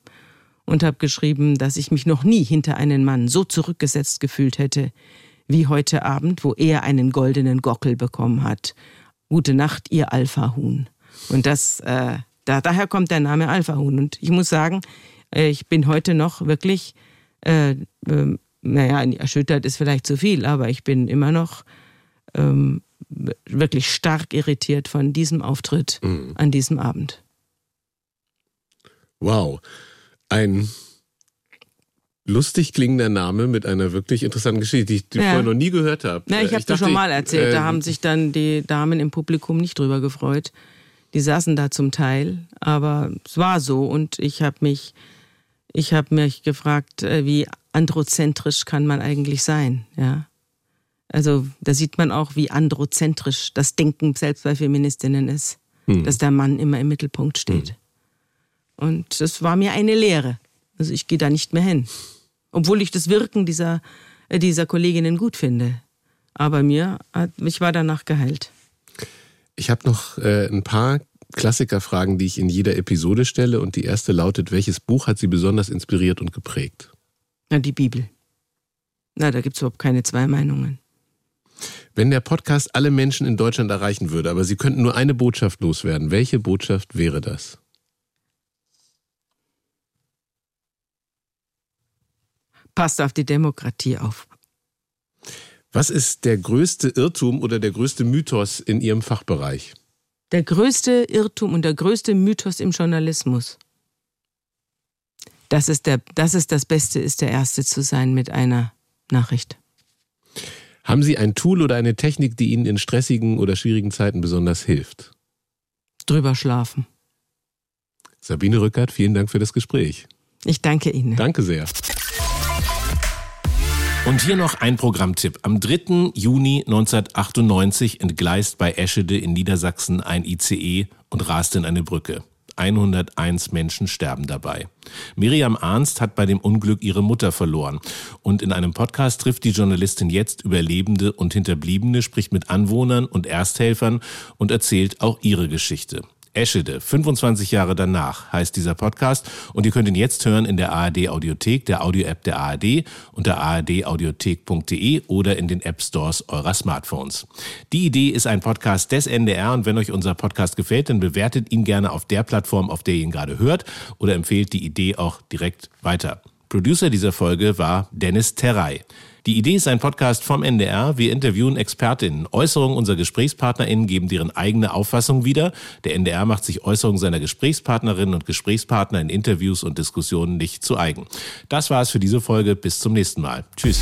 und habe geschrieben, dass ich mich noch nie hinter einen Mann so zurückgesetzt gefühlt hätte wie heute Abend, wo er einen goldenen Gockel bekommen hat. Gute Nacht, ihr Alpha-Huhn. Und das, äh, da, daher kommt der Name Alpha-Huhn. Und ich muss sagen, äh, ich bin heute noch wirklich, äh, äh, naja, erschüttert ist vielleicht zu viel, aber ich bin immer noch ähm, wirklich stark irritiert von diesem Auftritt mhm. an diesem Abend. Wow. Ein lustig klingender Name mit einer wirklich interessanten Geschichte, die ich ja. vorher noch nie gehört habe. Na, ich habe dir schon mal erzählt, äh, da haben sich dann die Damen im Publikum nicht drüber gefreut. Die saßen da zum Teil, aber es war so und ich habe mich, ich habe mich gefragt, äh, wie androzentrisch kann man eigentlich sein, ja? Also da sieht man auch, wie androzentrisch das Denken selbst bei Feministinnen ist, hm. dass der Mann immer im Mittelpunkt steht. Hm. Und das war mir eine Lehre. Also ich gehe da nicht mehr hin. Obwohl ich das Wirken dieser, äh, dieser Kolleginnen gut finde. Aber mir hat, ich war danach geheilt. Ich habe noch äh, ein paar Klassikerfragen, die ich in jeder Episode stelle. Und die erste lautet, welches Buch hat Sie besonders inspiriert und geprägt? Na, die Bibel. Na, da gibt es überhaupt keine zwei Meinungen. Wenn der Podcast alle Menschen in Deutschland erreichen würde, aber Sie könnten nur eine Botschaft loswerden, welche Botschaft wäre das? Passt auf die Demokratie auf. Was ist der größte Irrtum oder der größte Mythos in Ihrem Fachbereich? Der größte Irrtum und der größte Mythos im Journalismus. Das ist, der, das ist das Beste, ist der Erste zu sein mit einer Nachricht. Haben Sie ein Tool oder eine Technik, die Ihnen in stressigen oder schwierigen Zeiten besonders hilft? Drüber schlafen. Sabine Rückert, vielen Dank für das Gespräch. Ich danke Ihnen. Danke sehr. Und hier noch ein Programmtipp. Am 3. Juni 1998 entgleist bei Eschede in Niedersachsen ein ICE und rast in eine Brücke. 101 Menschen sterben dabei. Miriam Arnst hat bei dem Unglück ihre Mutter verloren. Und in einem Podcast trifft die Journalistin jetzt Überlebende und Hinterbliebene, spricht mit Anwohnern und Ersthelfern und erzählt auch ihre Geschichte. Eschede, 25 Jahre danach heißt dieser Podcast und ihr könnt ihn jetzt hören in der ARD Audiothek, der Audio-App der ARD unter ardaudiothek.de oder in den App Stores eurer Smartphones. Die Idee ist ein Podcast des NDR und wenn euch unser Podcast gefällt, dann bewertet ihn gerne auf der Plattform, auf der ihr ihn gerade hört oder empfehlt die Idee auch direkt weiter. Producer dieser Folge war Dennis Terrei. Die Idee ist ein Podcast vom NDR. Wir interviewen Expertinnen. Äußerungen unserer GesprächspartnerInnen geben deren eigene Auffassung wieder. Der NDR macht sich Äußerungen seiner Gesprächspartnerinnen und Gesprächspartner in Interviews und Diskussionen nicht zu eigen. Das war es für diese Folge. Bis zum nächsten Mal. Tschüss.